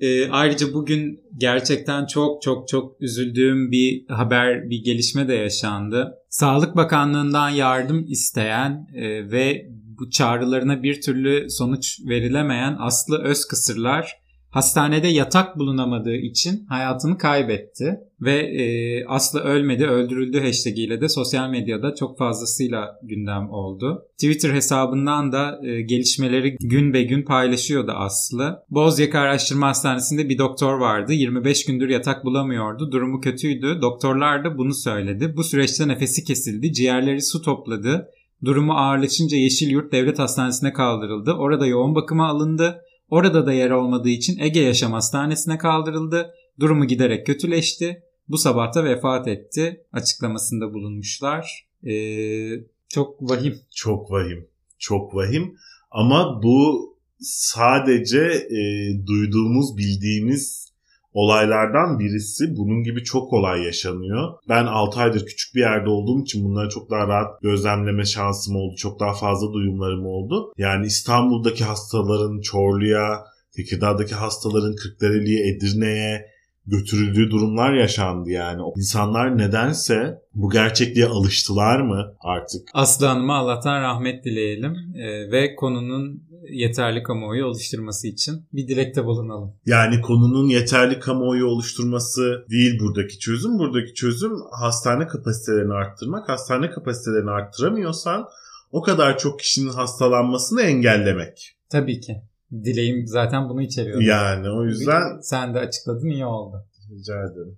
Ee, ayrıca bugün gerçekten çok çok çok üzüldüğüm bir haber, bir gelişme de yaşandı. Sağlık Bakanlığı'ndan yardım isteyen e, ve bu çağrılarına bir türlü sonuç verilemeyen Aslı Özkısırlar hastanede yatak bulunamadığı için hayatını kaybetti. Ve e, Aslı ölmedi, öldürüldü hashtag de sosyal medyada çok fazlasıyla gündem oldu. Twitter hesabından da e, gelişmeleri gün be gün paylaşıyordu Aslı. Bozyaka Araştırma Hastanesi'nde bir doktor vardı. 25 gündür yatak bulamıyordu. Durumu kötüydü. Doktorlar da bunu söyledi. Bu süreçte nefesi kesildi. Ciğerleri su topladı. Durumu ağırlaşınca Yeşilyurt Devlet Hastanesi'ne kaldırıldı. Orada yoğun bakıma alındı. Orada da yer olmadığı için Ege Yaşam Hastanesi'ne kaldırıldı. Durumu giderek kötüleşti. Bu sabah da vefat etti açıklamasında bulunmuşlar. Ee, çok vahim. Çok vahim. Çok vahim. Ama bu sadece e, duyduğumuz, bildiğimiz olaylardan birisi. Bunun gibi çok olay yaşanıyor. Ben 6 aydır küçük bir yerde olduğum için bunları çok daha rahat gözlemleme şansım oldu. Çok daha fazla duyumlarım oldu. Yani İstanbul'daki hastaların Çorlu'ya, Tekirdağ'daki hastaların Kırklareli'ye, Edirne'ye götürüldüğü durumlar yaşandı yani. İnsanlar nedense bu gerçekliğe alıştılar mı artık? Aslı Hanım'a Allah'tan rahmet dileyelim Ee, ve konunun yeterli kamuoyu oluşturması için bir dilekte bulunalım. Yani konunun yeterli kamuoyu oluşturması değil buradaki çözüm. Buradaki çözüm hastane kapasitelerini arttırmak. Hastane kapasitelerini arttıramıyorsan o kadar çok kişinin hastalanmasını engellemek. Tabii ki. Dileğim zaten bunu içeriyor. Yani o yüzden Sen de açıkladın iyi oldu. rica ederim.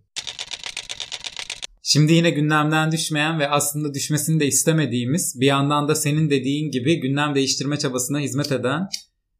Şimdi yine gündemden düşmeyen ve aslında düşmesini de istemediğimiz bir yandan da senin dediğin gibi gündem değiştirme çabasına hizmet eden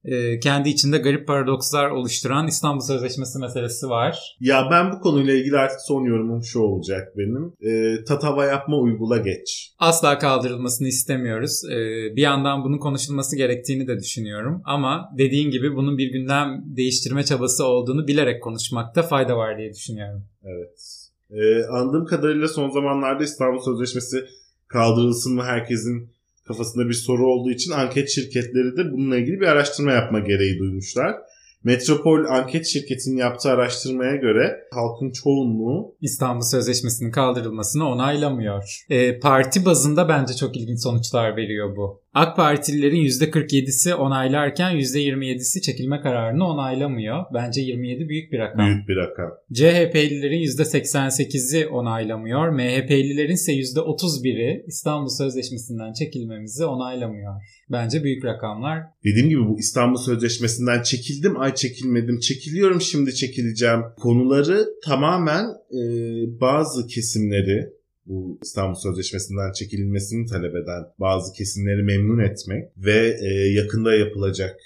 e, kendi içinde garip paradokslar oluşturan İstanbul Sözleşmesi meselesi var. Ya ben bu konuyla ilgili artık son yorumum şu olacak benim. Ee, tatava yapma uygula geç. Asla kaldırılmasını istemiyoruz. E, bir yandan bunun konuşulması gerektiğini de düşünüyorum. Ama dediğin gibi bunun bir gündem değiştirme çabası olduğunu bilerek konuşmakta fayda var diye düşünüyorum. Evet. Ee, anladığım kadarıyla son zamanlarda İstanbul Sözleşmesi kaldırılsın mı herkesin kafasında bir soru olduğu için anket şirketleri de bununla ilgili bir araştırma yapma gereği duymuşlar. Metropol anket şirketinin yaptığı araştırmaya göre halkın çoğunluğu İstanbul Sözleşmesi'nin kaldırılmasını onaylamıyor. E, parti bazında bence çok ilginç sonuçlar veriyor bu. AK Partililerin %47'si onaylarken %27'si çekilme kararını onaylamıyor. Bence 27 büyük bir rakam. büyük bir rakam. CHP'lilerin %88'i onaylamıyor. MHP'lilerin ise %31'i İstanbul Sözleşmesi'nden çekilmemizi onaylamıyor. Bence büyük rakamlar. Dediğim gibi bu İstanbul Sözleşmesi'nden çekildim, ay çekilmedim, çekiliyorum şimdi çekileceğim konuları tamamen e, bazı kesimleri bu İstanbul Sözleşmesi'nden çekilmesini talep eden bazı kesimleri memnun etmek ve e, yakında yapılacak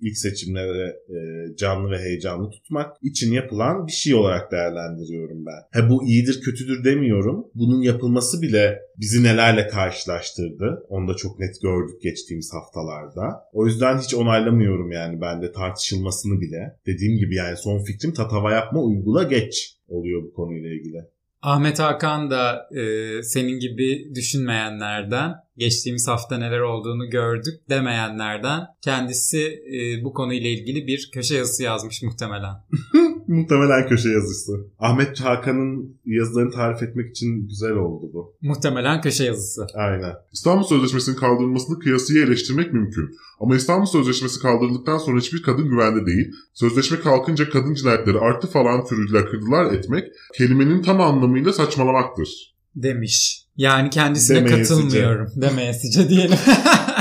ilk seçimlere e, canlı ve heyecanlı tutmak için yapılan bir şey olarak değerlendiriyorum ben. Ha bu iyidir kötüdür demiyorum. Bunun yapılması bile bizi nelerle karşılaştırdı. Onu da çok net gördük geçtiğimiz haftalarda. O yüzden hiç onaylamıyorum yani ben de tartışılmasını bile. Dediğim gibi yani son fikrim tatava yapma uygula geç oluyor bu konuyla ilgili. Ahmet Hakan da e, senin gibi düşünmeyenlerden, geçtiğimiz hafta neler olduğunu gördük demeyenlerden kendisi e, bu konuyla ilgili bir köşe yazısı yazmış muhtemelen. Muhtemelen köşe yazısı. Ahmet Hakan'ın yazılarını tarif etmek için güzel oldu bu. muhtemelen köşe yazısı. Aynen. İstanbul Sözleşmesi'nin kaldırılmasını kıyasıya eleştirmek mümkün. Ama İstanbul Sözleşmesi kaldırıldıktan sonra hiçbir kadın güvende değil. Sözleşme kalkınca kadın cinayetleri arttı falan türü lakırdılar etmek kelimenin tam anlamıyla saçmalamaktır. Demiş. Yani kendisine Demeyesice. katılmıyorum. Demeyesice diyelim.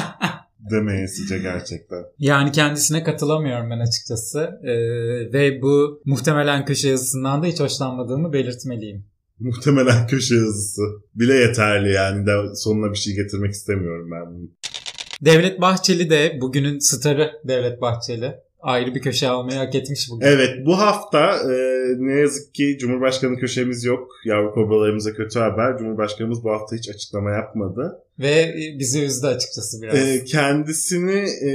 demeyesice gerçekten. Yani kendisine katılamıyorum ben açıkçası. Ee, ve bu muhtemelen köşe yazısından da hiç hoşlanmadığımı belirtmeliyim. Muhtemelen köşe yazısı bile yeterli yani de sonuna bir şey getirmek istemiyorum ben bunu. Devlet Bahçeli de bugünün starı Devlet Bahçeli. Ayrı bir köşe almayı hak etmiş bugün. Evet bu hafta e, ne yazık ki Cumhurbaşkanı köşemiz yok. Yavru kobralarımıza kötü haber. Cumhurbaşkanımız bu hafta hiç açıklama yapmadı. Ve e, bizi üzdü açıkçası biraz. E, kendisini e,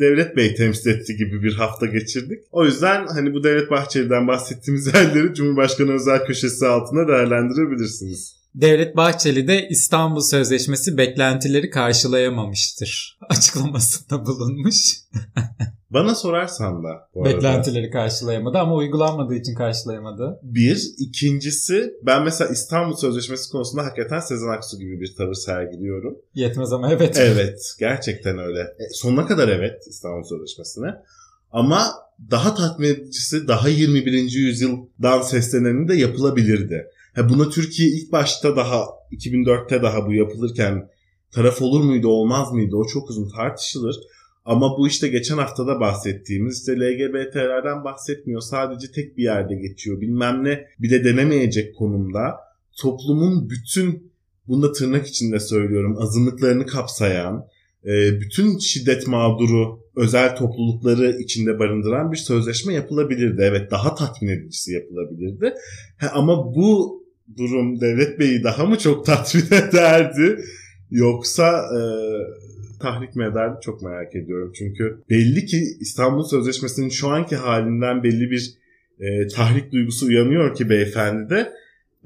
Devlet Bey temsil etti gibi bir hafta geçirdik. O yüzden hani bu Devlet Bahçeli'den bahsettiğimiz yerleri Cumhurbaşkanı özel köşesi altında değerlendirebilirsiniz. Devlet Bahçeli de İstanbul Sözleşmesi beklentileri karşılayamamıştır açıklamasında bulunmuş. Bana sorarsan da bu arada. Beklentileri karşılayamadı ama uygulanmadığı için karşılayamadı. Bir. ikincisi ben mesela İstanbul Sözleşmesi konusunda hakikaten Sezen Aksu gibi bir tavır sergiliyorum. Yetmez ama evet. Evet. Gerçekten öyle. E, sonuna kadar evet İstanbul Sözleşmesi'ne. Ama daha tatmin edicisi, daha 21. yüzyıldan sesleneni de yapılabilirdi. Ha, buna Türkiye ilk başta daha 2004'te daha bu yapılırken taraf olur muydu olmaz mıydı o çok uzun tartışılır. Ama bu işte geçen haftada bahsettiğimiz işte LGBT'lerden bahsetmiyor. Sadece tek bir yerde geçiyor. Bilmem ne bile denemeyecek konumda. Toplumun bütün bunu da tırnak içinde söylüyorum azınlıklarını kapsayan e, bütün şiddet mağduru özel toplulukları içinde barındıran bir sözleşme yapılabilirdi. Evet daha tatmin edicisi yapılabilirdi. Ha, ama bu durum Devlet Bey'i daha mı çok tatmin ederdi? Yoksa e, tahrik mi ederdi çok merak ediyorum. Çünkü belli ki İstanbul Sözleşmesi'nin şu anki halinden belli bir e, tahrik duygusu uyanıyor ki beyefendi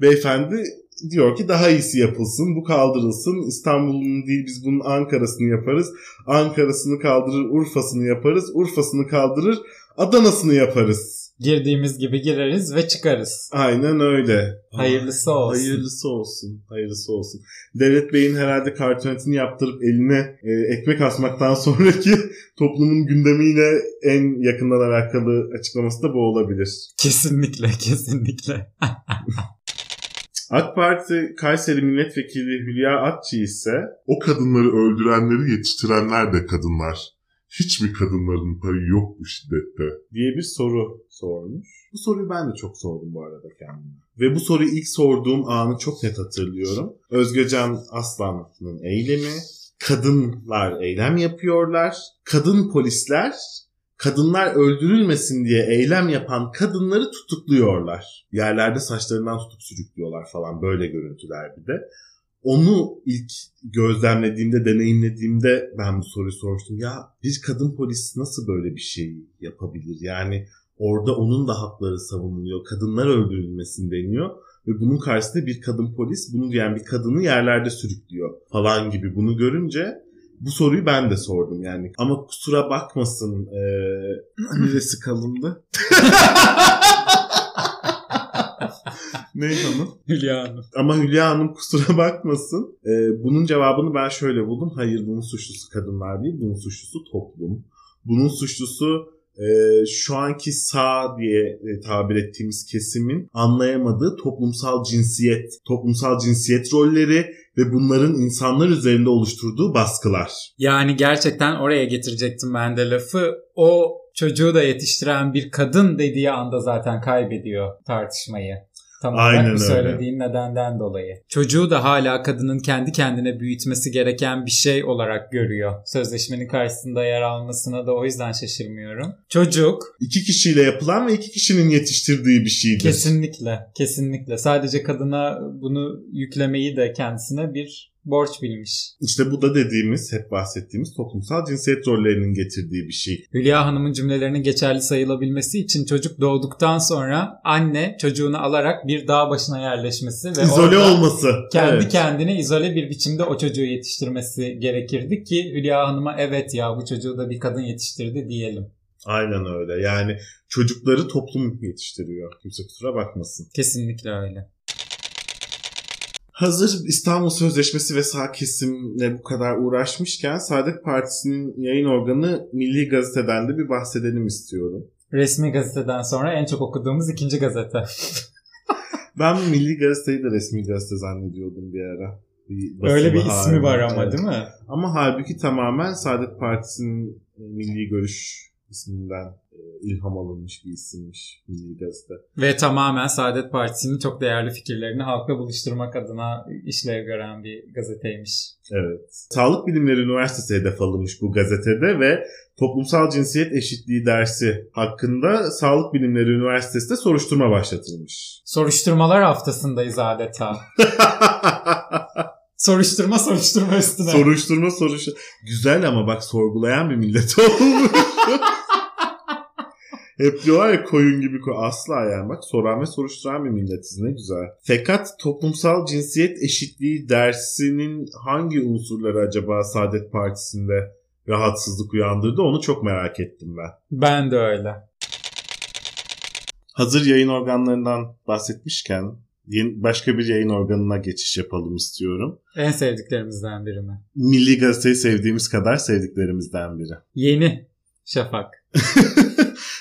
Beyefendi diyor ki daha iyisi yapılsın, bu kaldırılsın. İstanbul'un değil biz bunun Ankara'sını yaparız. Ankara'sını kaldırır, Urfa'sını yaparız. Urfa'sını kaldırır, Adana'sını yaparız. Girdiğimiz gibi gireriz ve çıkarız. Aynen öyle. Hayırlısı olsun. Hayırlısı olsun. Hayırlısı olsun. Devlet Bey'in herhalde kartonetini yaptırıp eline e, ekmek asmaktan sonraki toplumun gündemiyle en yakından alakalı açıklaması da bu olabilir. Kesinlikle, kesinlikle. AK Parti Kayseri Milletvekili Hülya Atçı ise O kadınları öldürenleri yetiştirenler de kadınlar. Hiç mi kadınların payı yok bu şiddette? diye bir soru sormuş. Bu soruyu ben de çok sordum bu arada kendime. Ve bu soruyu ilk sorduğum anı çok net hatırlıyorum. Özgecan Aslan'ın eylemi. Kadınlar eylem yapıyorlar. Kadın polisler kadınlar öldürülmesin diye eylem yapan kadınları tutukluyorlar. Yerlerde saçlarından tutup sürüklüyorlar falan böyle görüntüler bir de. Onu ilk gözlemlediğimde, deneyimlediğimde ben bu soruyu sormuştum. Ya bir kadın polis nasıl böyle bir şey yapabilir? Yani orada onun da hakları savunuluyor. Kadınlar öldürülmesin deniyor. Ve bunun karşısında bir kadın polis bunu diyen bir kadını yerlerde sürüklüyor falan gibi. Bunu görünce bu soruyu ben de sordum yani. Ama kusura bakmasın ee, neresi kalındı? ne hanım? Hülya Hanım. Ama Hülya Hanım kusura bakmasın. Ee, bunun cevabını ben şöyle buldum. Hayır bunun suçlusu kadınlar değil. Bunun suçlusu toplum. Bunun suçlusu e, şu anki sağ diye e, tabir ettiğimiz kesimin anlayamadığı toplumsal cinsiyet, toplumsal cinsiyet rolleri ve bunların insanlar üzerinde oluşturduğu baskılar. Yani gerçekten oraya getirecektim ben de lafı. O çocuğu da yetiştiren bir kadın dediği anda zaten kaybediyor tartışmayı. Tam olarak Aynen bu öyle. söylediğin nedenden dolayı. Çocuğu da hala kadının kendi kendine büyütmesi gereken bir şey olarak görüyor. Sözleşmenin karşısında yer almasına da o yüzden şaşırmıyorum. Çocuk İki kişiyle yapılan ve iki kişinin yetiştirdiği bir şeydir. kesinlikle kesinlikle sadece kadına bunu yüklemeyi de kendisine bir borç bilmiş. İşte bu da dediğimiz, hep bahsettiğimiz toplumsal cinsiyet rollerinin getirdiği bir şey. Hülya Hanım'ın cümlelerinin geçerli sayılabilmesi için çocuk doğduktan sonra anne çocuğunu alarak bir dağ başına yerleşmesi ve İzole olması. kendi Evet. kendine izole bir biçimde o çocuğu yetiştirmesi gerekirdi ki Hülya Hanım'a evet ya bu çocuğu da bir kadın yetiştirdi diyelim. Aynen öyle. Yani çocukları toplum yetiştiriyor. Kimse kusura bakmasın. Kesinlikle öyle. Hazır İstanbul Sözleşmesi ve sağ kesimle bu kadar uğraşmışken Saadet Partisi'nin yayın organı Milli Gazete'den de bir bahsedelim istiyorum. Resmi gazeteden sonra en çok okuduğumuz ikinci gazete. Ben Milli Gazete'yi de resmi gazete zannediyordum bir ara. bir Öyle bir ismi var ama Evet. değil mi? Ama halbuki tamamen Saadet Partisi'nin e, Milli Görüş isminden ilham alınmış bir isimmiş Milli Gazete. Ve tamamen Saadet Partisi'nin çok değerli fikirlerini halka buluşturmak adına işlev gören bir gazeteymiş. Evet. Sağlık Bilimleri Üniversitesi hedef alınmış bu gazetede ve toplumsal cinsiyet eşitliği dersi hakkında Sağlık Bilimleri Üniversitesi'nde soruşturma başlatılmış. Soruşturmalar haftasındayız adeta. Soruşturma soruşturma üstüne. soruşturma soruşturma. Güzel ama bak sorgulayan bir millet olmuş. Hep diyorlar ya koyun gibi koy. Asla yani bak soran ve soruşturan bir milletiz ne güzel. Fakat toplumsal cinsiyet eşitliği dersinin hangi unsurları acaba Saadet Partisi'nde rahatsızlık uyandırdı onu çok merak ettim ben. ben de öyle. Hazır yayın organlarından bahsetmişken yeni, başka bir yayın organına geçiş yapalım istiyorum. En sevdiklerimizden biri mi? Milli Gazete'yi sevdiğimiz kadar sevdiklerimizden biri. Yeni Şafak.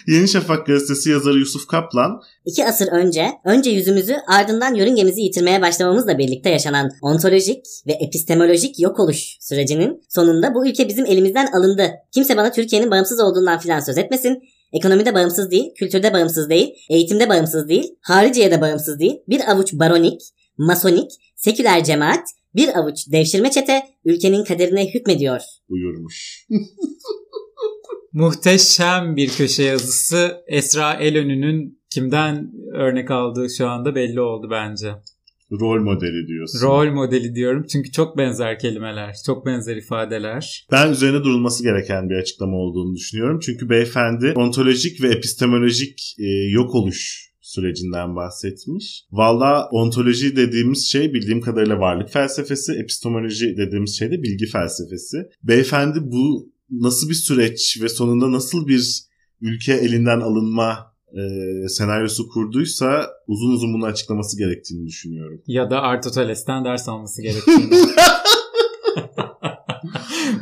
Yeni Şafak gazetesi yazarı Yusuf Kaplan İki asır önce, önce yüzümüzü ardından yörüngemizi yitirmeye başlamamızla birlikte yaşanan ontolojik ve epistemolojik yok oluş sürecinin sonunda bu ülke bizim elimizden alındı. Kimse bana Türkiye'nin bağımsız olduğundan filan söz etmesin. Ekonomide bağımsız değil, kültürde bağımsız değil, eğitimde bağımsız değil, hariciye de bağımsız değil. Bir avuç baronik, masonik, seküler cemaat, bir avuç devşirme çete ülkenin kaderine hükmediyor. buyurmuş. Muhteşem bir köşe yazısı. Esra Elönü'nün kimden örnek aldığı şu anda belli oldu bence. Rol modeli diyorsun. Rol modeli diyorum çünkü çok benzer kelimeler, çok benzer ifadeler. Ben üzerine durulması gereken bir açıklama olduğunu düşünüyorum. Çünkü beyefendi ontolojik ve epistemolojik e, yok oluş sürecinden bahsetmiş. Valla ontoloji dediğimiz şey bildiğim kadarıyla varlık felsefesi, epistemoloji dediğimiz şey de bilgi felsefesi. Beyefendi bu nasıl bir süreç ve sonunda nasıl bir ülke elinden alınma e, senaryosu kurduysa uzun uzun bunu açıklaması gerektiğini düşünüyorum. Ya da Aristoteles'ten ders alması gerektiğini.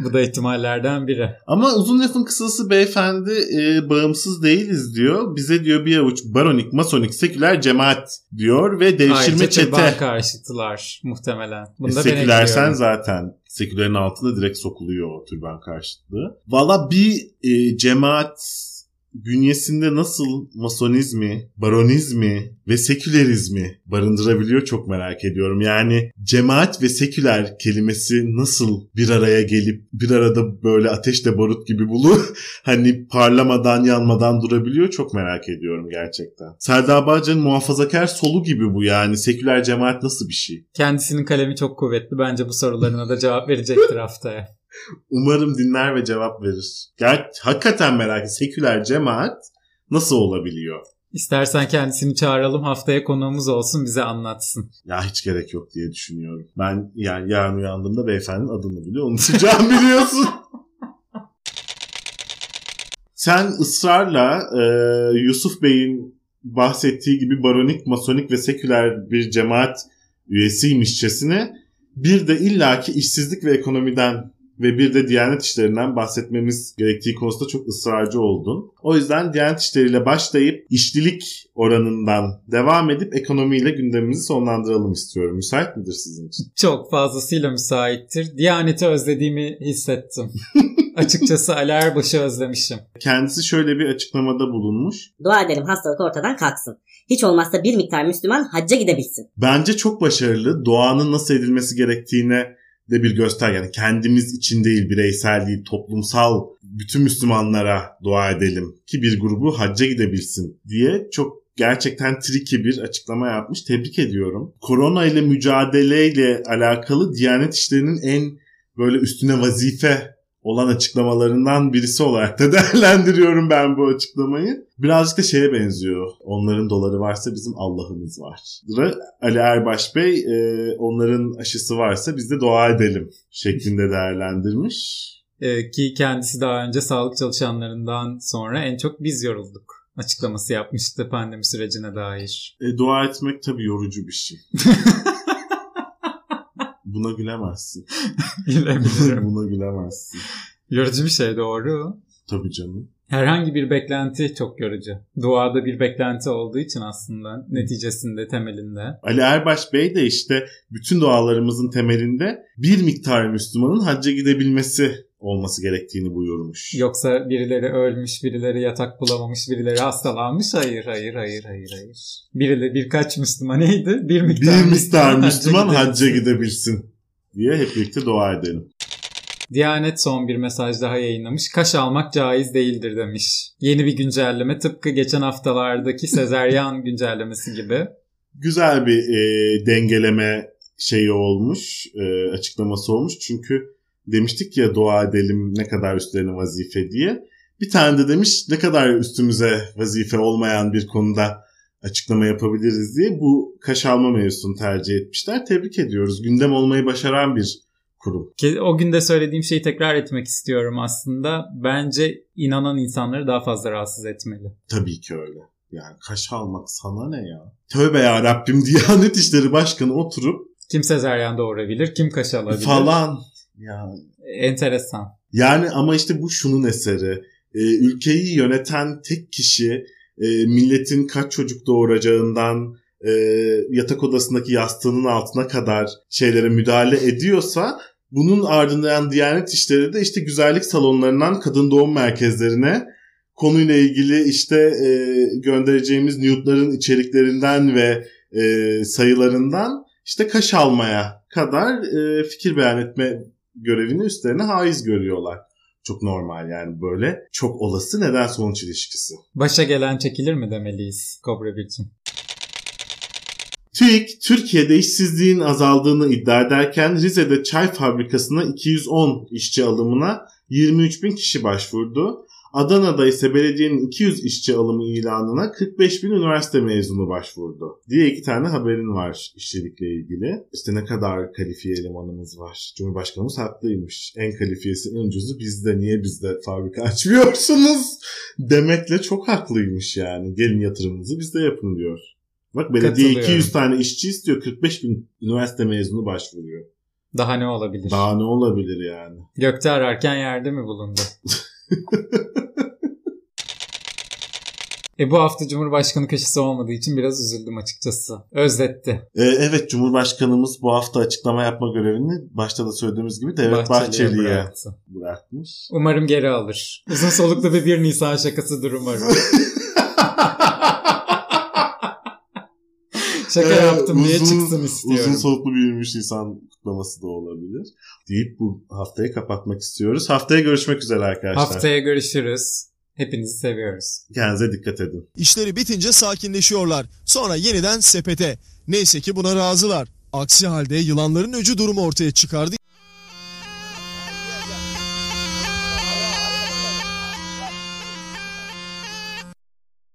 Bu da ihtimallerden biri. Ama uzun lafın kısası beyefendi e, bağımsız değiliz diyor. Bize diyor bir avuç baronik, masonik, seküler cemaat diyor ve devşirme Ayrıca çete. türban karşıtılar muhtemelen. E, Bunu da ben sekülersen zaten sekülerin altında direkt sokuluyor o türban karşıtlığı. Valla bir e, cemaat bünyesinde nasıl masonizmi, baronizmi ve sekülerizmi barındırabiliyor çok merak ediyorum. Yani cemaat ve seküler kelimesi nasıl bir araya gelip bir arada böyle ateşle barut gibi bulu hani parlamadan yanmadan durabiliyor çok merak ediyorum gerçekten. Serdar Bağcan'ın muhafazakar solu gibi bu yani seküler cemaat nasıl bir şey? Kendisinin kalemi çok kuvvetli. Bence bu sorularına da cevap verecektir haftaya. Umarım dinler ve cevap verir. Ger hakikaten merak. Seküler cemaat nasıl olabiliyor? İstersen kendisini çağıralım haftaya konuğumuz olsun bize anlatsın. Ya hiç gerek yok diye düşünüyorum. Ben yani yarın uyandığımda beyefendinin adını bile unutacağım biliyorsun. Sen ısrarla e, Yusuf Bey'in bahsettiği gibi baronik, masonik ve seküler bir cemaat üyesiymişçesine bir de illaki işsizlik ve ekonomiden ve bir de Diyanet işlerinden bahsetmemiz gerektiği konusunda çok ısrarcı oldun. O yüzden Diyanet işleriyle başlayıp işlilik oranından devam edip ekonomiyle gündemimizi sonlandıralım istiyorum. Müsait midir sizin için? Çok fazlasıyla müsaittir. Diyaneti özlediğimi hissettim. Açıkçası Ali Erbaş'ı özlemişim. Kendisi şöyle bir açıklamada bulunmuş. Dua edelim hastalık ortadan kalksın. Hiç olmazsa bir miktar Müslüman hacca gidebilsin. Bence çok başarılı. Doğanın nasıl edilmesi gerektiğine de bir göster. Yani kendimiz için değil bireysel değil toplumsal bütün Müslümanlara dua edelim ki bir grubu hacca gidebilsin diye çok gerçekten tricky bir açıklama yapmış. Tebrik ediyorum. Korona ile mücadeleyle alakalı Diyanet İşleri'nin en böyle üstüne vazife olan açıklamalarından birisi olarak da değerlendiriyorum ben bu açıklamayı. Birazcık da şeye benziyor. Onların doları varsa bizim Allah'ımız var. Ali Erbaş Bey e, onların aşısı varsa biz de dua edelim şeklinde değerlendirmiş. Ee, ki kendisi daha önce sağlık çalışanlarından sonra en çok biz yorulduk açıklaması yapmıştı pandemi sürecine dair. E, dua etmek tabii yorucu bir şey. Buna gülemezsin. Bilemiyorum. Buna gülemezsin. Yorucu bir şey doğru. Tabii canım. Herhangi bir beklenti çok yorucu. Duada bir beklenti olduğu için aslında neticesinde temelinde. Ali Erbaş Bey de işte bütün dualarımızın temelinde bir miktar Müslümanın hacca gidebilmesi olması gerektiğini buyurmuş. Yoksa birileri ölmüş, birileri yatak bulamamış, birileri hastalanmış. Hayır, hayır, hayır, hayır, hayır. Birileri birkaç Müslüman neydi? Bir miktar, bir miktar hacca Müslüman hacca gidebilsin. gidebilsin diye hep birlikte dua edelim. Diyanet son bir mesaj daha yayınlamış. Kaş almak caiz değildir demiş. Yeni bir güncelleme tıpkı geçen haftalardaki sezeryan güncellemesi gibi. Güzel bir e, dengeleme şeyi olmuş, e, açıklaması olmuş. Çünkü demiştik ya dua edelim ne kadar üstlerine vazife diye. Bir tane de demiş ne kadar üstümüze vazife olmayan bir konuda açıklama yapabiliriz diye bu kaş alma mevzusunu tercih etmişler. Tebrik ediyoruz. Gündem olmayı başaran bir kurum. O günde söylediğim şeyi tekrar etmek istiyorum aslında. Bence inanan insanları daha fazla rahatsız etmeli. Tabii ki öyle. Yani kaş almak sana ne ya? Tövbe ya Rabbim Diyanet İşleri Başkanı oturup Kim sezeryan doğurabilir, kim kaş alabilir. falan ya Enteresan. Yani ama işte bu şunun eseri. Ee, ülkeyi yöneten tek kişi e, milletin kaç çocuk doğuracağından e, yatak odasındaki yastığının altına kadar şeylere müdahale ediyorsa bunun ardından Diyanet İşleri de işte güzellik salonlarından kadın doğum merkezlerine konuyla ilgili işte e, göndereceğimiz nude'ların içeriklerinden ve e, sayılarından işte kaş almaya kadar e, fikir beyan etme görevini üstlerine haiz görüyorlar. Çok normal yani böyle çok olası neden sonuç ilişkisi. Başa gelen çekilir mi demeliyiz Kobra Birçin? TÜİK Türkiye'de işsizliğin azaldığını iddia ederken Rize'de çay fabrikasına 210 işçi alımına 23 bin kişi başvurdu. Adana'da ise belediyenin 200 işçi alımı ilanına 45 bin üniversite mezunu başvurdu. Diye iki tane haberin var işçilikle ilgili. İşte ne kadar kalifiye elemanımız var. Cumhurbaşkanımız haklıymış. En kalifiyesi en ucuzu bizde. Niye bizde fabrika açmıyorsunuz? Demekle çok haklıymış yani. Gelin yatırımınızı bizde yapın diyor. Bak belediye Katılıyorum. 200 tane işçi istiyor. 45 bin üniversite mezunu başvuruyor. Daha ne olabilir? Daha ne olabilir yani? Gökte ararken yerde mi bulundu? e bu hafta Cumhurbaşkanı köşesi olmadığı için biraz üzüldüm açıkçası. Özletti. Ee, evet Cumhurbaşkanımız bu hafta açıklama yapma görevini başta da söylediğimiz gibi Devlet Bahçeli'ye Bahçeli'ye bıraktı. bırakmış. Umarım geri alır. Uzun soluklu bir 1 Nisan şakasıdır umarım. Şaka Ee, yaptım diye uzun- çıksın istiyorum. Uzun soluklu bir 23 Nisan kutlaması da olabilir. Deyip bu haftayı kapatmak istiyoruz. Haftaya görüşmek üzere arkadaşlar. Haftaya görüşürüz. Hepinizi seviyoruz. Kendinize dikkat edin. İşleri bitince sakinleşiyorlar. Sonra yeniden sepete. Neyse ki buna razılar. Aksi halde yılanların öcü durumu ortaya çıkardı.